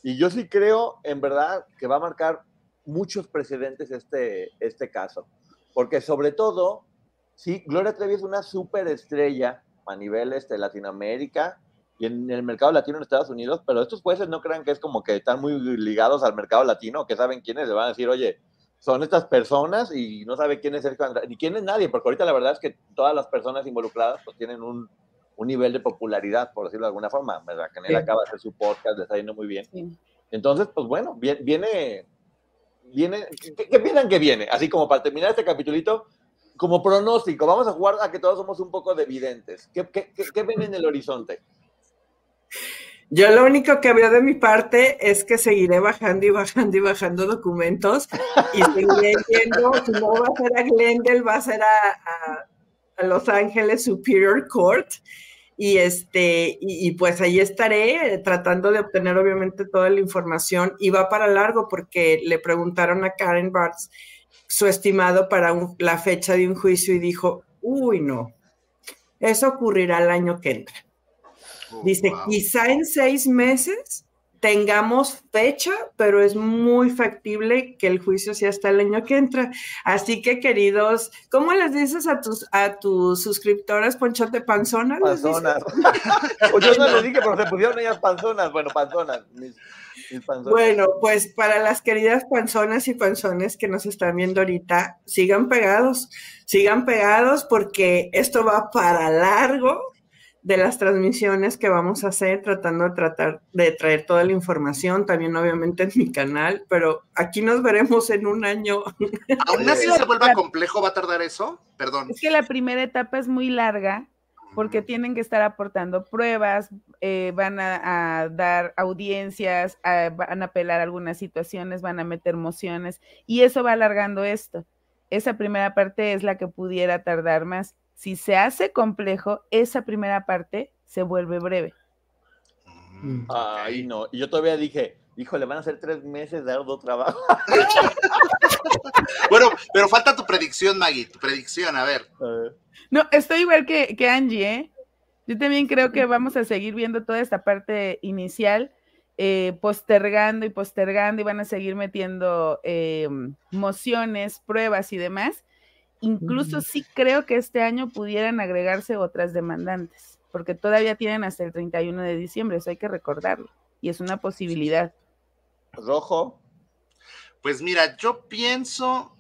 Y yo sí creo, en verdad, que va a marcar muchos precedentes este, este caso. Porque sobre todo, sí, Gloria Trevi es una superestrella a nivel este, Latinoamérica y en el mercado latino en Estados Unidos, pero estos jueces no crean que es como que están muy ligados al mercado latino, que saben quiénes, le van a decir, oye, son estas personas y no sabe quién es Sergio Andrade, ni quién es nadie, porque ahorita la verdad es que todas las personas involucradas pues tienen un, un nivel de popularidad, por decirlo de alguna forma. ¿verdad? Que acaba de hacer su podcast, le está yendo muy bien. Entonces, pues bueno, viene, viene, ¿qué, piensan que viene? Así como para terminar este capitulito, como pronóstico, vamos a jugar a que todos somos un poco de evidentes. ¿Qué, qué, qué ven en el horizonte? Yo lo único que veo de mi parte es que seguiré bajando y bajando y bajando documentos y seguiré viendo, si no va a ser a Glendale, va a ser a, a Los Ángeles Superior Court y este, y, pues ahí estaré eh, tratando de obtener obviamente toda la información y va para largo porque le preguntaron a Karen Bartz su estimado para la fecha de un juicio y dijo, uy, no, eso ocurrirá el año que entra. Oh, Dice, quizá en seis meses tengamos fecha, pero es muy factible que el juicio sea hasta el año que entra. Así que, queridos, ¿cómo les dices a tus, a tus suscriptores, Ponchote Panzona? Panzonas. Pues yo no les dije, pero se pusieron ellas panzonas. Bueno, panzonas. Bueno, pues para las queridas panzonas y panzones que nos están viendo ahorita, sigan pegados, sigan pegados porque esto va para largo de las transmisiones que vamos a hacer, tratando de tratar de traer toda la información, también obviamente en mi canal, pero aquí nos veremos en un año. ¿Aún así se vuelva complejo? ¿Va a tardar eso? Perdón. Es que la primera etapa es muy larga porque tienen que estar aportando pruebas, eh, van a, dar audiencias, van a apelar algunas situaciones, van a meter mociones y eso va alargando esto. Esa primera parte es la que pudiera tardar más si se hace complejo, esa primera parte se vuelve breve. Mm. Ay, no. Y yo todavía dije, híjole, van a ser tres meses de arduo trabajo. bueno, pero falta tu predicción, Maggie, tu predicción, a ver. No, estoy igual que, que Angie, ¿eh? Yo también creo que vamos a seguir viendo toda esta parte inicial, eh, postergando y postergando y van a seguir metiendo eh, mociones, pruebas y demás. Incluso sí creo que este año pudieran agregarse otras demandantes, porque todavía tienen hasta el 31 de diciembre, eso hay que recordarlo, y es una posibilidad. Rojo. Pues mira, yo pienso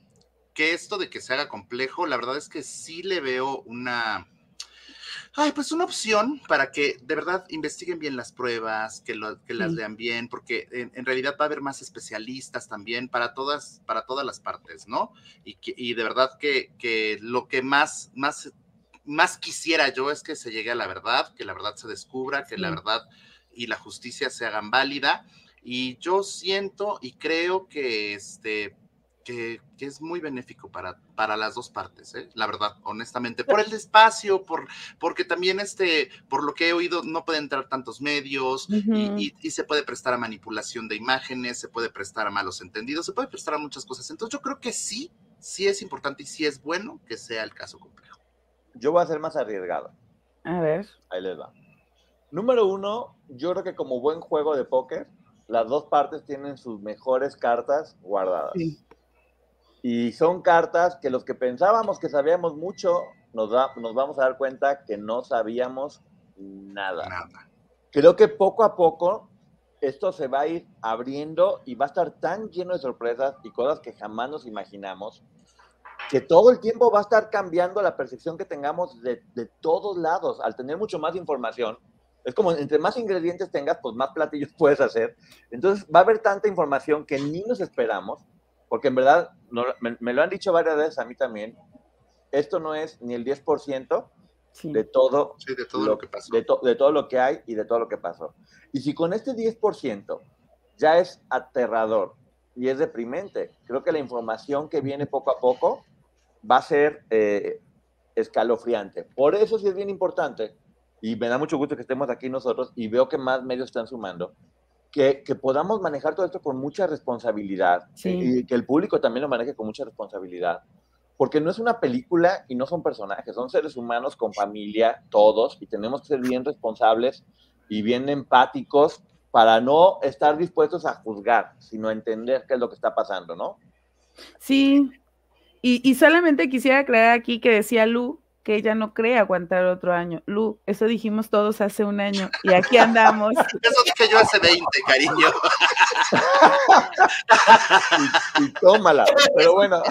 que esto de que se haga complejo, la verdad es que sí le veo una, Ay, pues una opción para que de verdad investiguen bien las pruebas, que, que las lean bien, porque en, realidad va a haber más especialistas también para todas, para todas las partes, ¿no? Y, que, y de verdad que, que, lo que más, más, más quisiera yo es que se llegue a la verdad, que la verdad se descubra, que la verdad y la justicia se hagan válida. Y yo siento y creo que este, que, es muy benéfico para, para las dos partes, ¿eh? la verdad, honestamente, por el espacio, por, porque también este, por lo que he oído, no pueden entrar tantos medios y, se puede prestar a manipulación de imágenes, se puede prestar a malos entendidos, se puede prestar a muchas cosas. Entonces yo creo que sí, sí es importante y sí es bueno que sea el caso complejo. Yo voy a ser más arriesgado. A ver. Ahí les va. Número uno, yo creo que como buen juego de póker, las dos partes tienen sus mejores cartas guardadas. Sí. Y son cartas que los que pensábamos que sabíamos mucho, nos, nos vamos a dar cuenta que no sabíamos nada. nada. Creo que poco a poco esto se va a ir abriendo y va a estar tan lleno de sorpresas y cosas que jamás nos imaginamos, que todo el tiempo va a estar cambiando la percepción que tengamos de, de todos lados. Al tener mucho más información, es como entre más ingredientes tengas, pues más platillos puedes hacer. Entonces va a haber tanta información que ni nos esperamos porque en verdad me, lo han dicho varias veces a mí también, esto no es ni el 10% de todo, de todo lo, que pasó. De, de, todo lo que hay y de todo lo que pasó. Y si con este 10% ya es aterrador y es deprimente, creo que la información que viene poco a poco va a ser eh, escalofriante. Por eso sí es bien importante, y me da mucho gusto que estemos aquí nosotros, y veo que más medios están sumando, que, podamos manejar todo esto con mucha responsabilidad y que el público también lo maneje con mucha responsabilidad. Porque no es una película y no son personajes, son seres humanos con familia, todos, y tenemos que ser bien responsables y bien empáticos para no estar dispuestos a juzgar, sino entender qué es lo que está pasando, ¿no? Sí, y, y solamente quisiera aclarar aquí que decía Lu que ella no cree aguantar otro año. Lu, eso dijimos todos hace un año y aquí andamos. Eso dije yo hace 20, cariño. y, tómala, pero bueno.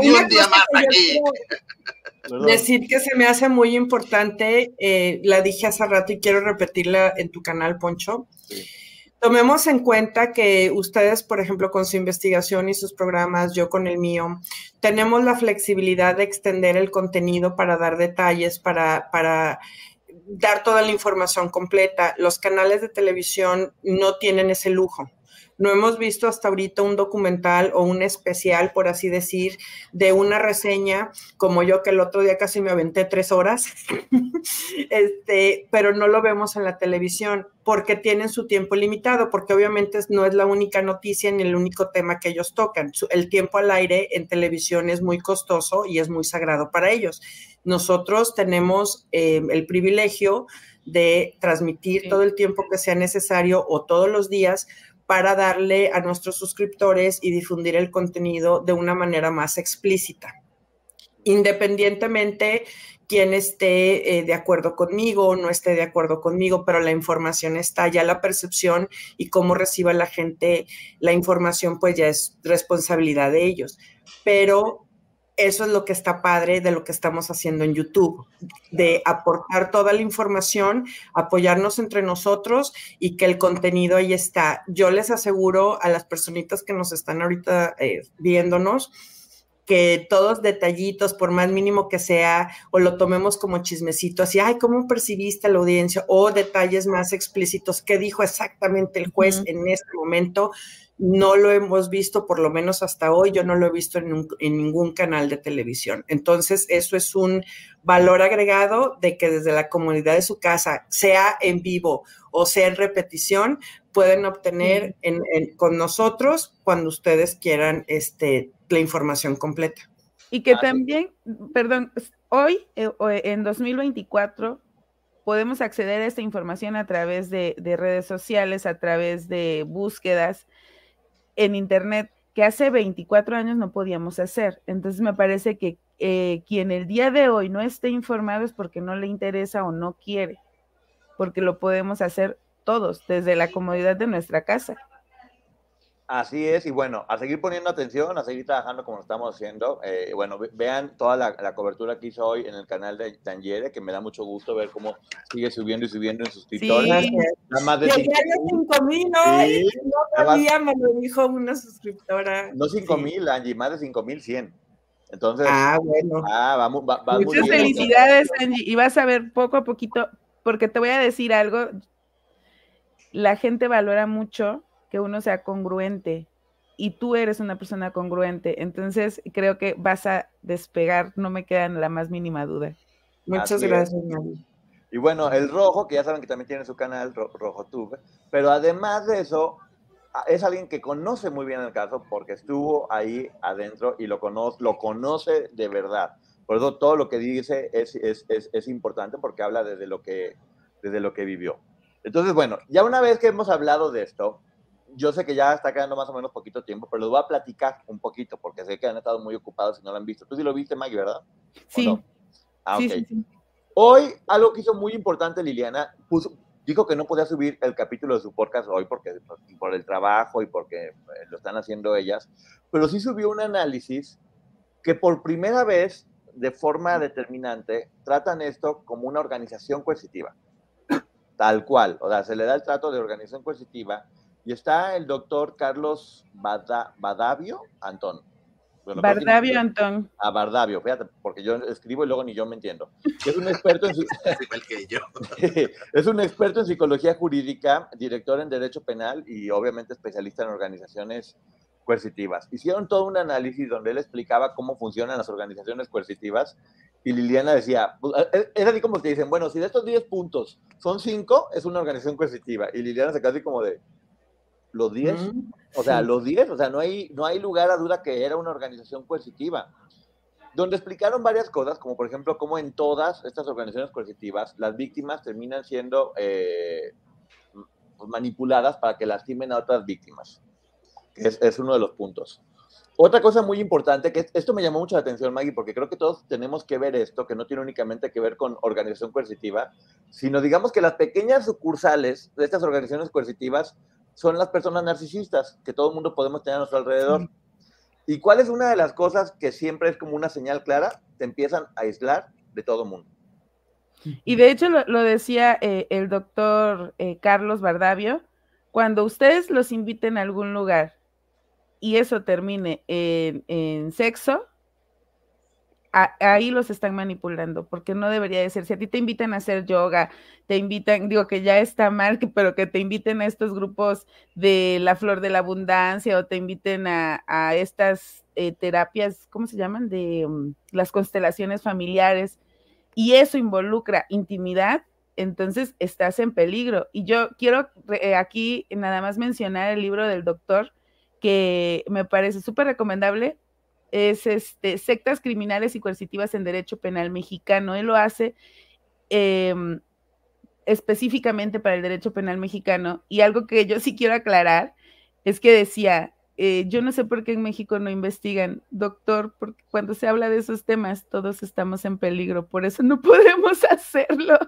Ni un día más aquí. Decir que se me hace muy importante, eh, la dije hace rato y quiero repetirla en tu canal, Poncho. Sí Tomemos en cuenta que ustedes, por ejemplo, con su investigación y sus programas, yo con el mío, tenemos la flexibilidad de extender el contenido para dar detalles, para, para dar toda la información completa. Los canales de televisión no tienen ese lujo. No hemos visto hasta ahorita un documental o un especial, por así decir, de una reseña, como yo que el otro día casi me aventé tres horas, este, pero no lo vemos en la televisión porque tienen su tiempo limitado, porque obviamente no es la única noticia ni el único tema que ellos tocan. El tiempo al aire en televisión es muy costoso y es muy sagrado para ellos. Nosotros tenemos eh, el privilegio de transmitir todo el tiempo que sea necesario o todos los días para darle a nuestros suscriptores y difundir el contenido de una manera más explícita. Independientemente quien esté eh, de acuerdo conmigo o no esté de acuerdo conmigo, pero la información está, ya la percepción y cómo reciba la gente la información, pues ya es responsabilidad de ellos. Pero eso es lo que está padre de lo que estamos haciendo en YouTube, de aportar toda la información, apoyarnos entre nosotros y que el contenido ahí está. Yo les aseguro a las personitas que nos están ahorita eh, viéndonos, que todos detallitos, por más mínimo que sea, o lo tomemos como chismecito, así, ay, ¿cómo percibiste la audiencia? O detalles más explícitos, ¿qué dijo exactamente el juez en este momento? No lo hemos visto, por lo menos hasta hoy, yo no lo he visto en, en ningún canal de televisión. Entonces, eso es un valor agregado de que desde la comunidad de su casa, sea en vivo o sea en repetición, pueden obtener con nosotros cuando ustedes quieran este, la información completa. Y que también, perdón, hoy, eh, en 2024, podemos acceder a esta información a través de, redes sociales, a través de búsquedas en Internet, que hace 24 años no podíamos hacer. Entonces me parece que eh, quien el día de hoy no esté informado es porque no le interesa o no quiere, porque lo podemos hacer todos, desde la comodidad de nuestra casa. Así es, y bueno, a seguir poniendo atención, a seguir trabajando como lo estamos haciendo. Eh, bueno, vean toda la, cobertura que hizo hoy en el canal de Tangiere, que me da mucho gusto ver cómo sigue subiendo y subiendo en suscriptores. Sí, más de 5 mil, ¿no? Sí, me lo dijo una suscriptora. No 5 mil, Angie, más de 5 mil 100. Entonces, ah, bueno. Ah, vamos, va, Muchas felicidades, Angie, y vas a ver poco a poquito, porque te voy a decir algo, la gente valora mucho que uno sea congruente y tú eres una persona congruente. Entonces creo que vas a despegar, no me queda la más mínima duda. Muchas gracias, Y bueno, el rojo, que ya saben que también tiene su canal, Rojo Tube, pero además de eso, es alguien que conoce muy bien el caso porque estuvo ahí adentro y lo conoce, lo conoce de verdad. Por eso todo lo que dice es, es, es, es importante porque habla desde lo que, desde lo que vivió. Entonces, bueno, ya una vez que hemos hablado de esto, yo sé que ya está quedando más o menos poquito tiempo, pero les voy a platicar un poquito porque sé que han estado muy ocupados y no lo han visto. Tú sí lo viste, Maggie, ¿verdad? Sí. Ah, ok. Hoy, algo que hizo muy importante Liliana, puso, dijo que no podía subir el capítulo de su podcast hoy porque por el trabajo y porque eh, lo están haciendo ellas, pero sí subió un análisis que por primera vez, de forma determinante, tratan esto como una organización coercitiva tal cual. O sea, se le da el trato de organización coercitiva y está el doctor Carlos Badavio Antón. Bardavio Antón. A Bardavio, fíjate, porque yo escribo y luego ni yo me entiendo. Es un experto en es un experto en psicología jurídica, director en derecho penal y obviamente especialista en organizaciones coercitivas. Hicieron todo un análisis donde él explicaba cómo funcionan las organizaciones coercitivas y Liliana decía, pues, eh, es así como te dicen, bueno, si de estos 10 puntos son 5, es una organización coercitiva. Y Liliana se quedó así como de, ¿los 10? Mm, o sea, los 10, o sea, no hay, no hay lugar a duda que era una organización coercitiva. Donde explicaron varias cosas, como por ejemplo, cómo en todas estas organizaciones coercitivas las víctimas terminan siendo eh, pues, manipuladas para que lastimen a otras víctimas. Es, es uno de los puntos. Otra cosa muy importante, que esto me llamó mucho la atención, Maggie, porque creo que todos tenemos que ver esto, que no tiene únicamente que ver con organización coercitiva, sino digamos que las pequeñas sucursales de estas organizaciones coercitivas son las personas narcisistas que todo el mundo podemos tener a nuestro alrededor. ¿Y cuál es una de las cosas que siempre es como una señal clara? Te empiezan a aislar de todo el mundo. Y de hecho lo, decía eh, el doctor eh, Carlos Bardavio, cuando ustedes los inviten a algún lugar y eso termine en, sexo, ahí los están manipulando, porque no debería de ser. Si a ti te invitan a hacer yoga, te invitan, digo que ya está mal, pero que te inviten a estos grupos de la flor de la abundancia o te inviten a, estas eh, terapias, ¿cómo se llaman? De mm, las constelaciones familiares, y eso involucra intimidad, entonces estás en peligro. Y yo quiero eh, aquí nada más mencionar el libro del doctor, que me parece súper recomendable, es este, sectas criminales y coercitivas en derecho penal mexicano. Él lo hace em, específicamente para el derecho penal mexicano. Y algo que yo sí quiero aclarar es que decía, eh, yo no sé por qué en México no investigan, doctor, porque cuando se habla de esos temas todos estamos en peligro, por eso no podemos hacerlo.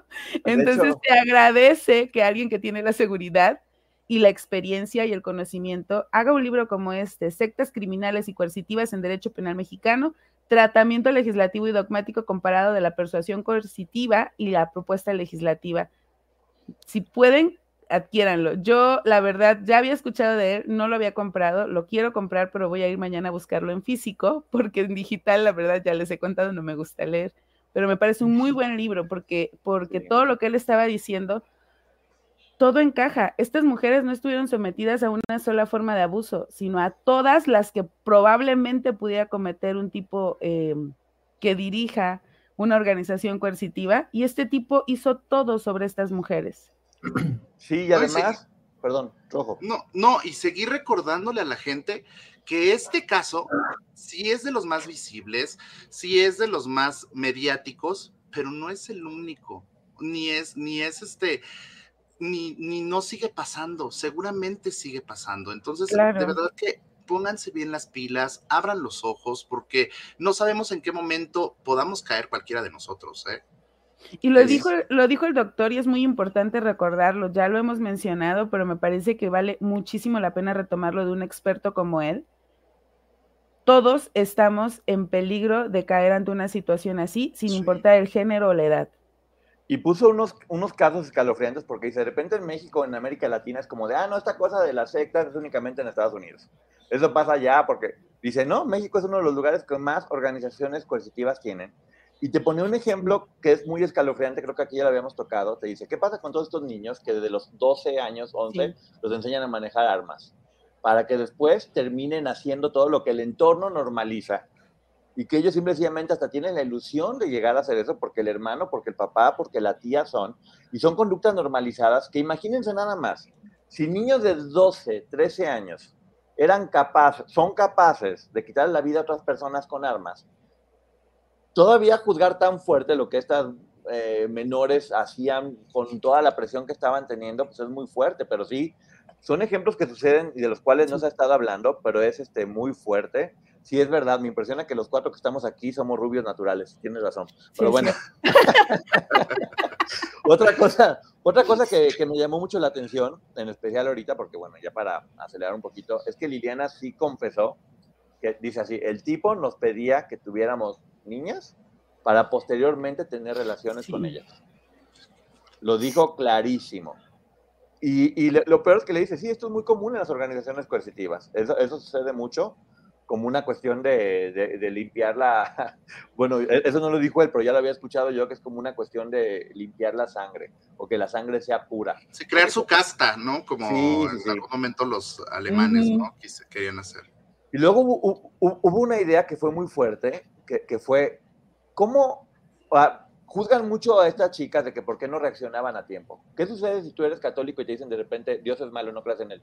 Entonces te agradece que alguien que tiene la seguridad y la experiencia y el conocimiento haga un libro como este, Sectas Criminales y Coercitivas en Derecho Penal Mexicano, Tratamiento Legislativo y Dogmático comparado de la persuasión coercitiva y la propuesta legislativa. Si pueden, adquiéranlo. Yo, la verdad, ya había escuchado de él, no lo había comprado, lo quiero comprar, pero voy a ir mañana a buscarlo en físico, porque en digital, la verdad, ya les he contado, no me gusta leer, pero me parece un muy buen libro, porque, porque todo lo que él estaba diciendo todo encaja. Estas mujeres no estuvieron sometidas a una sola forma de abuso, sino a todas las que probablemente pudiera cometer un tipo eh, que dirija una organización coercitiva, y este tipo hizo todo sobre estas mujeres. Sí, y además, perdón, rojo. No, no, y seguir recordándole a la gente que este caso sí es de los más visibles, sí es de los más mediáticos, pero no es el único, ni es, ni es este, ni, ni no sigue pasando, seguramente sigue pasando. Entonces, de verdad que pónganse bien las pilas, abran los ojos, porque no sabemos en qué momento podamos caer cualquiera de nosotros, ¿eh? Y lo dijo, lo dijo el doctor y es muy importante recordarlo, ya lo hemos mencionado, pero me parece que vale muchísimo la pena retomarlo de un experto como él. Todos estamos en peligro de caer ante una situación así, sin importar el género o la edad. Y puso unos, unos casos escalofriantes porque dice, de repente en México, en América Latina, es como de, ah, no, esta cosa de las sectas es únicamente en Estados Unidos. Eso pasa allá porque dice, no, México es uno de los lugares que más organizaciones coercitivas tienen. Y te pone un ejemplo que es muy escalofriante, creo que aquí ya lo habíamos tocado. Te dice, ¿qué pasa con todos estos niños que desde los 12 años, 11, los enseñan a manejar armas? Para que después terminen haciendo todo lo que el entorno normaliza y que ellos simplemente hasta tienen la ilusión de llegar a hacer eso porque el hermano, porque el papá, porque la tía son, y son conductas normalizadas que imagínense nada más, si niños de 12, 13 años eran capaces, son capaces de quitar la vida a otras personas con armas, todavía juzgar tan fuerte lo que estas eh, menores hacían con toda la presión que estaban teniendo, pues es muy fuerte, pero sí, son ejemplos que suceden y de los cuales no se ha estado hablando, pero es este, muy fuerte sí es verdad, me impresiona que los cuatro que estamos aquí somos rubios naturales, tienes razón. Pero bueno. otra cosa, otra cosa que, me llamó mucho la atención, en especial ahorita, porque bueno, ya para acelerar un poquito, es que Liliana sí confesó, que dice así, el tipo nos pedía que tuviéramos niñas para posteriormente tener relaciones con ellas. Lo dijo clarísimo. Y, lo, peor es que le dice, sí, esto es muy común en las organizaciones coercitivas. Eso, eso sucede mucho como una cuestión de, de, limpiar la, bueno, e, eso no lo dijo él, pero ya lo había escuchado yo, que es como una cuestión de limpiar la sangre, o que la sangre sea pura. Sí, crear su casta, ¿no? Como en algún momento los alemanes, ¿no? querían hacer. Y luego hubo, una idea que fue muy fuerte, que, que fue, ¿cómo ah, juzgan mucho a estas chicas de que por qué no reaccionaban a tiempo? ¿Qué sucede si tú eres católico y te dicen de repente, Dios es malo, no creas en él?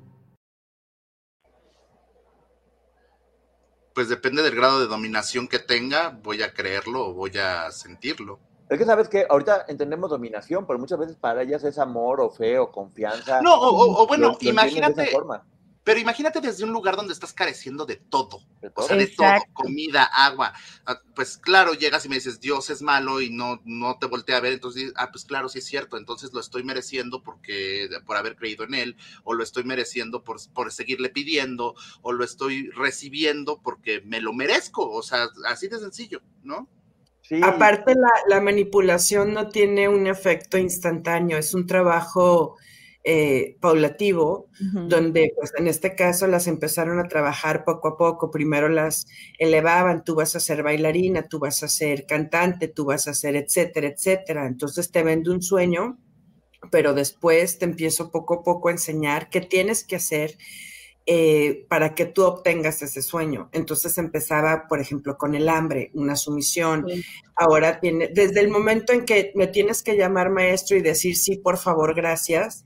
Pues depende del grado de dominación que tenga, voy a creerlo o voy a sentirlo. Es que sabes que ahorita entendemos dominación, pero muchas veces para ellas es amor o fe o confianza. No, o, bueno, imagínate. Pero imagínate desde un lugar donde estás careciendo de todo, o todo. sea, de Exacto. todo, comida, agua. Ah, Pues claro, llegas y me dices, Dios es malo y no, no te voltea a ver, entonces, dices, ah, pues claro, sí es cierto, entonces lo estoy mereciendo porque, por haber creído en él, o lo estoy mereciendo por, por seguirle pidiendo, o lo estoy recibiendo porque me lo merezco, o sea, así de sencillo, ¿no? Sí, Aparte, la, la manipulación no tiene un efecto instantáneo, es un trabajo eh, paulativo, donde pues en este caso las empezaron a trabajar poco a poco. Primero las elevaban, tú vas a ser bailarina, tú vas a ser cantante, tú vas a ser etcétera, etcétera. Entonces te vende un sueño, pero después te empiezo poco a poco a enseñar qué tienes que hacer eh, para que tú obtengas ese sueño. Entonces empezaba, por ejemplo, con el hambre, una sumisión. Sí. Ahora tiene, desde el momento en que me tienes que llamar maestro y decir sí, por favor, gracias,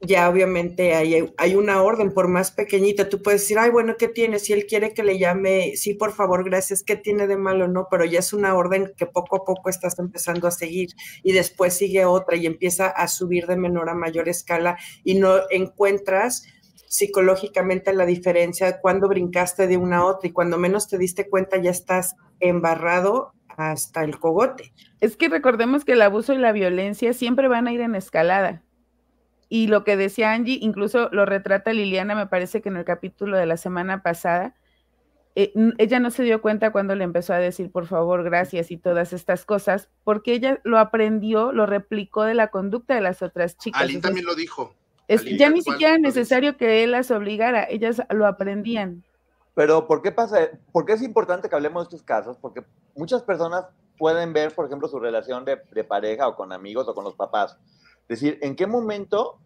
ya obviamente hay, hay una orden, por más pequeñita, tú puedes decir, ay, bueno, ¿qué tiene? Si él quiere que le llame, sí, por favor, gracias, ¿qué tiene de malo? No, pero ya es una orden que poco a poco estás empezando a seguir y después sigue otra y empieza a subir de menor a mayor escala y no encuentras psicológicamente la diferencia cuando brincaste de una a otra y cuando menos te diste cuenta ya estás embarrado hasta el cogote. Es que recordemos que el abuso y la violencia siempre van a ir en escalada. Y lo que decía Angie, incluso lo retrata Liliana, me parece que en el capítulo de la semana pasada, eh, ella no se dio cuenta cuando le empezó a decir por favor, gracias y todas estas cosas, porque ella lo aprendió, lo replicó de la conducta de las otras chicas. Entonces, también lo dijo. es- Alin ya ni siquiera dice. necesario que él las obligara, ellas lo aprendían. Pero ¿por qué pasa? ¿Por qué es importante que hablemos de estos casos? Porque muchas personas pueden ver, por ejemplo, su relación de, de pareja o con amigos o con los papás. Decir, ¿en qué momento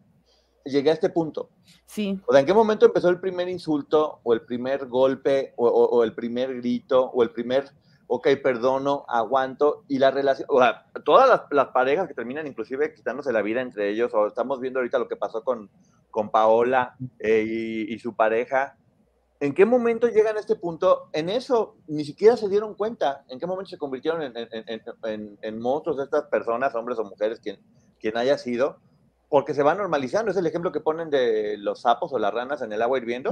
llegué a este punto? Sí, O sea, ¿en qué momento empezó el primer insulto o el primer golpe o, o- o el primer grito o el primer, ok, perdono, aguanto? Y la relación, o sea, todas las, las parejas que terminan inclusive quitándose la vida entre ellos, o estamos viendo ahorita lo que pasó con, con Paola eh, y, y su pareja, ¿En qué momento llegan a este punto? En eso ni siquiera se dieron cuenta. ¿En qué momento se convirtieron en, en- en- en- en monstruos de estas personas, hombres o mujeres, quien, quien haya sido? Porque se va normalizando. Es el ejemplo que ponen de los sapos o las ranas en el agua hirviendo.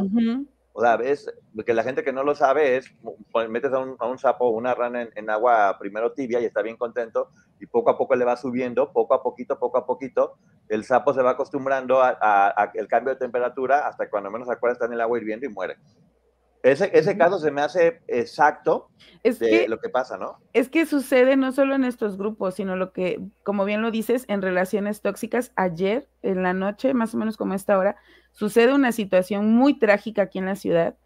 O sea, ves, que la gente que no lo sabe es, pues, metes a un, a un sapo o una rana en, en agua primero tibia y está bien contento, y poco a poco le va subiendo, poco a poquito, poco a poquito, el sapo se va acostumbrando a, a- cambio de temperatura hasta que cuando menos se acuerda está en el agua hirviendo y muere. Ese, ese caso se me hace exacto Es de que lo que pasa, ¿no? Es que sucede no solo en estos grupos, sino lo que, como bien lo dices, en relaciones tóxicas. Ayer, en la noche, más o menos como esta hora, sucede una situación muy trágica aquí en la ciudad.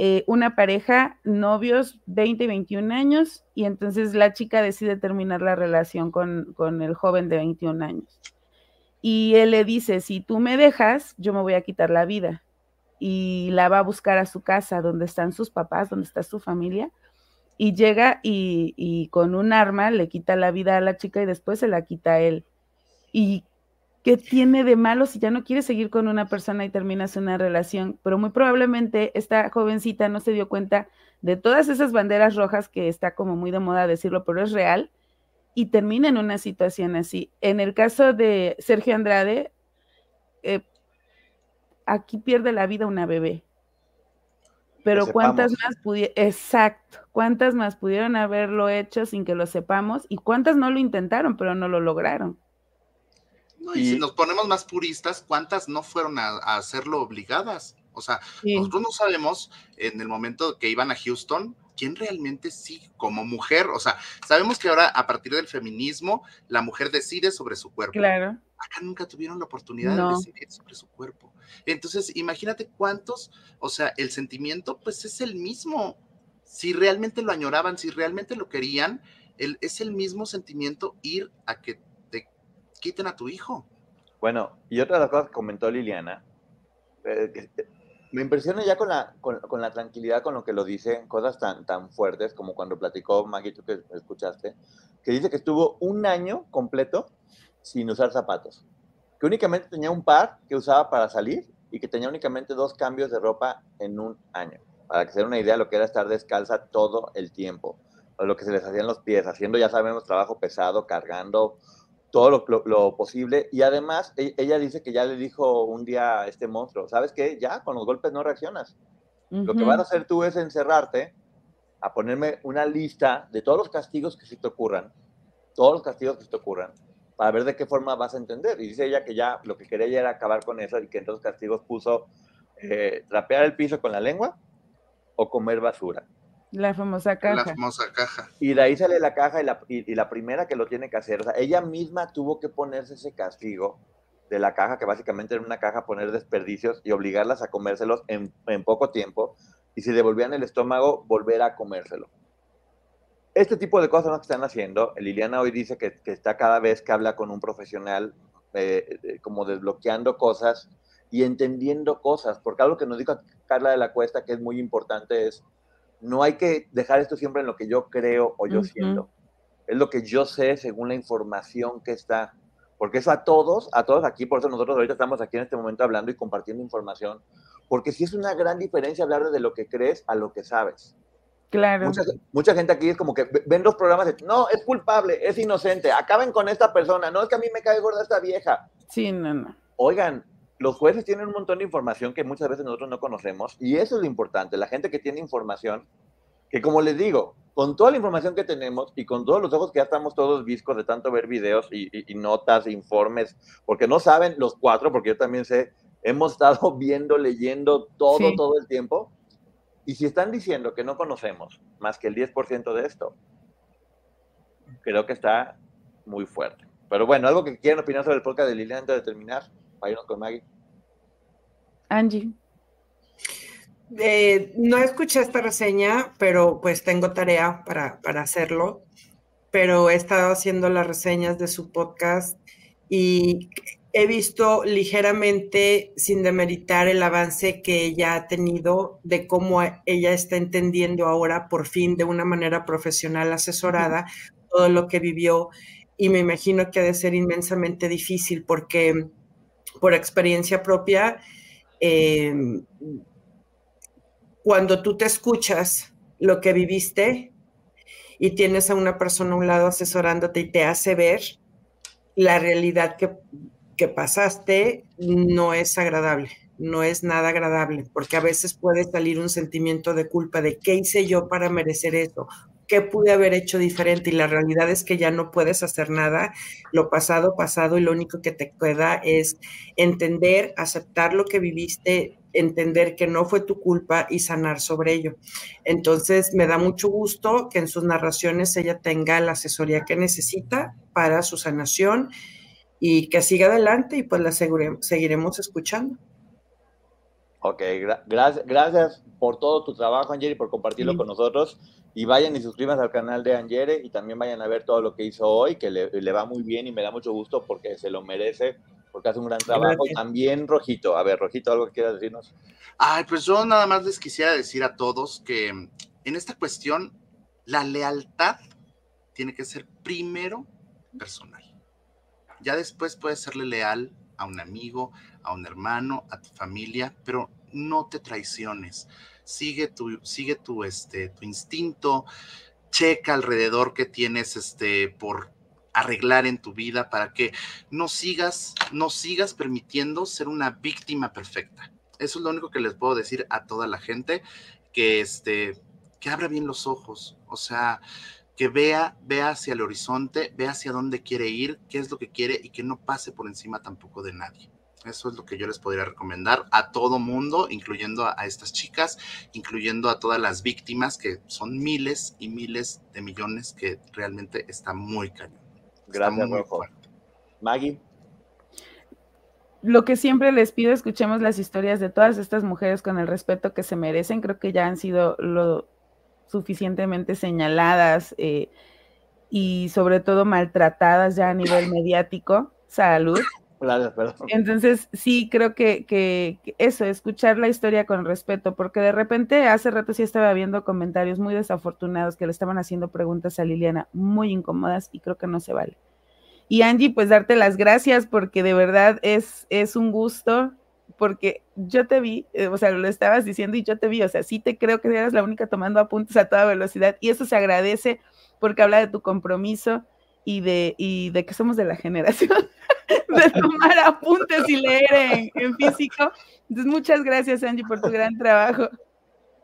Eh, una pareja, novios, 20 y 21 años, y entonces la chica decide terminar la relación con, con el joven de 21 años. Y él le dice, si tú me dejas, yo me voy a quitar la vida. Y la va a buscar a su casa, donde están sus papás, donde está su familia y llega y, y con un arma le quita la vida a la chica y después se la quita a él. ¿Y qué tiene de malo si ya no quiere seguir con una persona y terminas una relación? Pero muy probablemente esta jovencita no se dio cuenta de todas esas banderas rojas que está como muy de moda decirlo, pero es real y termina en una situación así. En el caso de Sergio Andrade, eh, aquí pierde la vida una bebé. Pero cuántas más pudieron, exacto, cuántas más pudieron haberlo hecho sin que lo sepamos y cuántas no lo intentaron, pero no lo lograron. No, y, Y- si nos ponemos más puristas, ¿cuántas no fueron a, a hacerlo obligadas? O sea, Sí. nosotros no sabemos en el momento que iban a Houston quién realmente sí, como mujer, o sea, sabemos que ahora a partir del feminismo la mujer decide sobre su cuerpo. Claro. Acá nunca tuvieron la oportunidad No. de decidir sobre su cuerpo. Entonces, imagínate cuántos, o sea, el sentimiento pues es el mismo. Si realmente lo añoraban, si realmente lo querían, el- es el mismo sentimiento ir a que te quiten a tu hijo. Bueno, y otra de las cosas que comentó Liliana, eh, que me impresiona ya con la, con la tranquilidad con lo que lo dice, cosas tan, tan fuertes como cuando platicó Maggie, tú que escuchaste, que dice que estuvo un año completo sin usar zapatos, que únicamente tenía un par que usaba para salir y que tenía únicamente dos cambios de ropa en un año, para que se den una idea de lo que era estar descalza todo el tiempo, o lo que se les hacían los pies, haciendo, ya sabemos, trabajo pesado, cargando todo lo, lo- lo posible. Y además, e- ella dice que ya le dijo un día a este monstruo, ¿sabes qué? Ya con los golpes no reaccionas. Lo que vas a hacer tú es encerrarte a ponerme una lista de todos los castigos que se te ocurran, todos los castigos que se te ocurran, para ver de qué forma vas a entender. Y dice ella que ya lo que quería ya era acabar con eso y que entre los castigos puso eh, trapear el piso con la lengua o comer basura. La famosa La caja. famosa caja. Y de ahí sale la caja y la, y- y la primera que lo tiene que hacer, o sea, ella misma tuvo que ponerse ese castigo de la caja, que básicamente era una caja poner desperdicios y obligarlas a comérselos en, en poco tiempo. Y si devolvían el estómago, volver a comérselo. Este tipo de cosas que están haciendo. Liliana hoy dice que, que está cada vez que habla con un profesional, eh, eh, como desbloqueando cosas y entendiendo cosas. Porque algo que nos dijo Carla de la Cuesta, que es muy importante, es no hay que dejar esto siempre en lo que yo creo o yo siento. Es lo que yo sé según la información que está. Porque eso a todos, a todos aquí, por eso nosotros ahorita estamos aquí en este momento hablando y compartiendo información. Porque sí es una gran diferencia hablar de lo que crees a lo que sabes. Claro. Mucha, mucha gente aquí es como que ve- ven los programas de, no, es culpable, es inocente, acaben con esta persona, no es que a mí me cae gorda esta vieja. Sí, no, no. Oigan, los jueces tienen un montón de información que muchas veces nosotros no conocemos y eso es lo importante, la gente que tiene información, que como les digo, con toda la información que tenemos y con todos los ojos que ya estamos todos viscos de tanto ver videos y, y- y notas, e informes, porque no saben los cuatro, porque yo también sé, hemos estado viendo, leyendo todo, Sí. todo el tiempo. Y si están diciendo que no conocemos más que el 10% de esto, creo que está muy fuerte. Pero bueno, algo que quieran opinar sobre el podcast de Liliana antes de terminar, váyanos con Maggie. Angie. Eh, no escuché esta reseña, pero pues tengo tarea para, para hacerlo. Pero he estado haciendo las reseñas de su podcast y he visto ligeramente, sin demeritar el avance que ella ha tenido, de cómo ella está entendiendo ahora, por fin, de una manera profesional asesorada, todo lo que vivió. Y me imagino que ha de ser inmensamente difícil porque, por experiencia propia, eh, cuando tú te escuchas lo que viviste y tienes a una persona a un lado asesorándote y te hace ver la realidad que, que pasaste, no es agradable, no es nada agradable, porque a veces puede salir un sentimiento de culpa de qué hice yo para merecer eso, qué pude haber hecho diferente y la realidad es que ya no puedes hacer nada, lo pasado, pasado y lo único que te queda es entender, aceptar lo que viviste, entender que no fue tu culpa y sanar sobre ello. Entonces, me da mucho gusto que en sus narraciones ella tenga la asesoría que necesita para su sanación y que siga adelante y pues la segure- seguiremos escuchando. Ok, gra- gracias, gracias por todo tu trabajo, Angeli, por compartirlo Sí. con nosotros. Y vayan y suscríbanse al canal de Angere y también vayan a ver todo lo que hizo hoy, que le, le va muy bien y me da mucho gusto porque se lo merece, porque hace un gran trabajo. Y Gracias. también Rojito, a ver, Rojito, algo que quieras decirnos. Ay, pues yo nada más les quisiera decir a todos que en esta cuestión la lealtad tiene que ser primero personal. Ya después puedes serle leal a un amigo, a un hermano, a tu familia, pero no te traiciones. Sigue tu, sigue tu, este, tu instinto, checa alrededor que tienes este, por arreglar en tu vida para que no sigas, no sigas permitiendo ser una víctima perfecta. Eso es lo único que les puedo decir a toda la gente, que este, que abra bien los ojos, o sea, que vea, vea hacia el horizonte, vea hacia dónde quiere ir, qué es lo que quiere y que no pase por encima tampoco de nadie. Eso es lo que yo les podría recomendar a todo mundo, incluyendo a, a estas chicas, incluyendo a todas las víctimas, que son miles y miles de millones, que realmente está muy cañón. Está Gracias, muy fuerte. Maggie, Lo que siempre les pido, escuchemos las historias de todas estas mujeres con el respeto que se merecen. Creo que ya han sido lo suficientemente señaladas eh, y sobre todo maltratadas ya a nivel mediático. Salud. gracias, perdón. Entonces, sí, creo que, que, que eso, escuchar la historia con respeto, porque de repente hace rato sí estaba viendo comentarios muy desafortunados que le estaban haciendo preguntas a Liliana muy incómodas y creo que no se vale. Y Angie, pues darte las gracias porque de verdad es, es un gusto, porque yo te vi, eh, o sea, lo estabas diciendo y yo te vi, o sea, sí te creo que eras la única tomando apuntes a toda velocidad y eso se agradece porque habla de tu compromiso y de, y de que somos de la generación de tomar apuntes y leer en, en físico. Entonces, muchas gracias, Angie, por tu gran trabajo.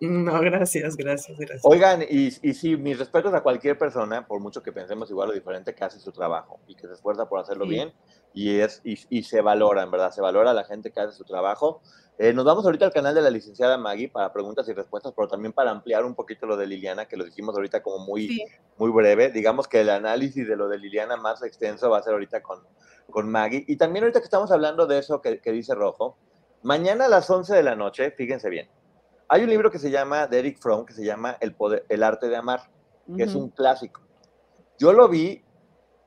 No, gracias, gracias, gracias. Oigan, y, y sí, mis respetos a cualquier persona, por mucho que pensemos igual o diferente, que hace su trabajo y que se esfuerza por hacerlo Sí. bien y, es, y, y se valora, en verdad, se valora a la gente que hace su trabajo. Eh, nos vamos ahorita al canal de la licenciada Maggie para preguntas y respuestas, pero también para ampliar un poquito lo de Liliana, que lo dijimos ahorita como muy, Sí. muy breve. Digamos que el análisis de lo de Liliana más extenso va a ser ahorita con, con Maggie. Y también ahorita que estamos hablando de eso que, que dice Rojo, mañana a las 11 de la noche, fíjense bien, hay un libro que se llama, de Eric Fromm, que se llama El, poder, el arte de amar, que es un clásico. Yo lo vi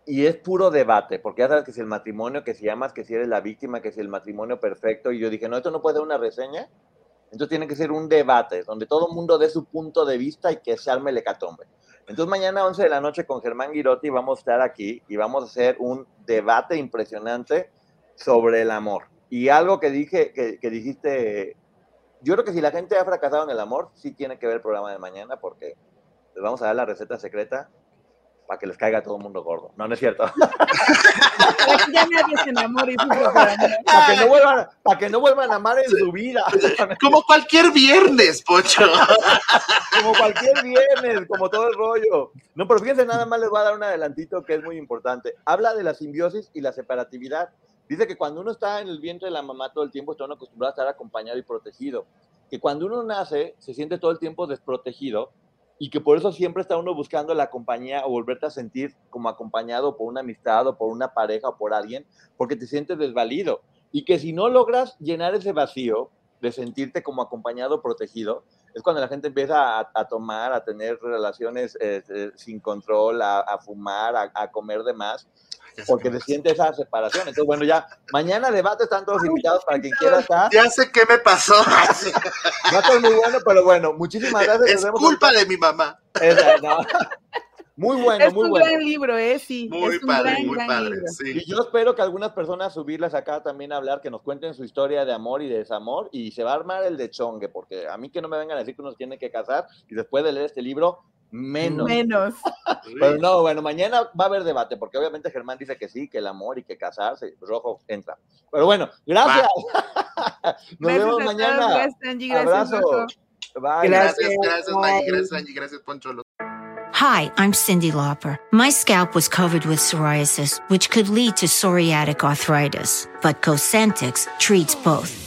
y es puro debate, porque ya sabes que si el matrimonio, que si amas, que si eres la víctima, que si el matrimonio perfecto, y yo dije, no, esto no puede ser una reseña, entonces tiene que ser un debate, donde todo el mundo dé su punto de vista y que se arme el hecatombe. Entonces mañana a 11 de la noche con Germán Girotti vamos a estar aquí y vamos a hacer un debate impresionante sobre el amor. Y algo que dije, que, que dijiste, yo creo que si la gente ha fracasado en el amor, sí tiene que ver el programa de mañana porque les vamos a dar la receta secreta para que les caiga a todo el mundo gordo. No, no es cierto. Ya nadie se enamore para, que no vuelvan, para que no vuelvan a amar en su vida. Como cualquier viernes, Pocho. como cualquier viernes, como todo el rollo. No, pero fíjense, nada más les voy a dar un adelantito que es muy importante. Habla de la simbiosis y la separatividad. Dice que cuando uno está en el vientre de la mamá todo el tiempo, está uno acostumbrado a estar acompañado y protegido. Que cuando uno nace, se siente todo el tiempo desprotegido y que por eso siempre está uno buscando la compañía o volverte a sentir como acompañado por una amistad o por una pareja o por alguien, porque te sientes desvalido. Y que si no logras llenar ese vacío de sentirte como acompañado, protegido, es cuando la gente empieza a, tomar, a tener relaciones eh, eh, sin control, a, a fumar, a, a, comer de más, porque se siente esa separación. Entonces, bueno, ya mañana debate, están todos invitados para quien quiera estar. Ya sé qué me pasó. Va a estar muy bueno, pero bueno, muchísimas gracias. Es culpa de mi mamá. Esa, no. Muy bueno, es muy un bueno. gran libro, ¿eh? Sí. Muy es un padre, gran, muy gran padre. libro. Sí. Y yo espero que algunas personas subirlas acá también a hablar, que nos cuenten su historia de amor y de desamor, y se va a armar el de chongue, porque a mí que no me vengan a decir que uno se tiene que casar, y después de leer este libro, menos. Menos. Pero no, bueno, mañana va a haber debate, porque obviamente Germán dice que sí, que el amor y que casarse, rojo entra. Pero bueno, gracias. Nos Gracias vemos todos, mañana. Gracias, Angie. Gracias, Abrazo. Rojo. Bye. Gracias, gracias. Gracias, Angie. Gracias, Poncho. Hi, I'm Cindy Lauper. My scalp was covered with psoriasis, which could lead to psoriatic arthritis, but Cosentix treats both.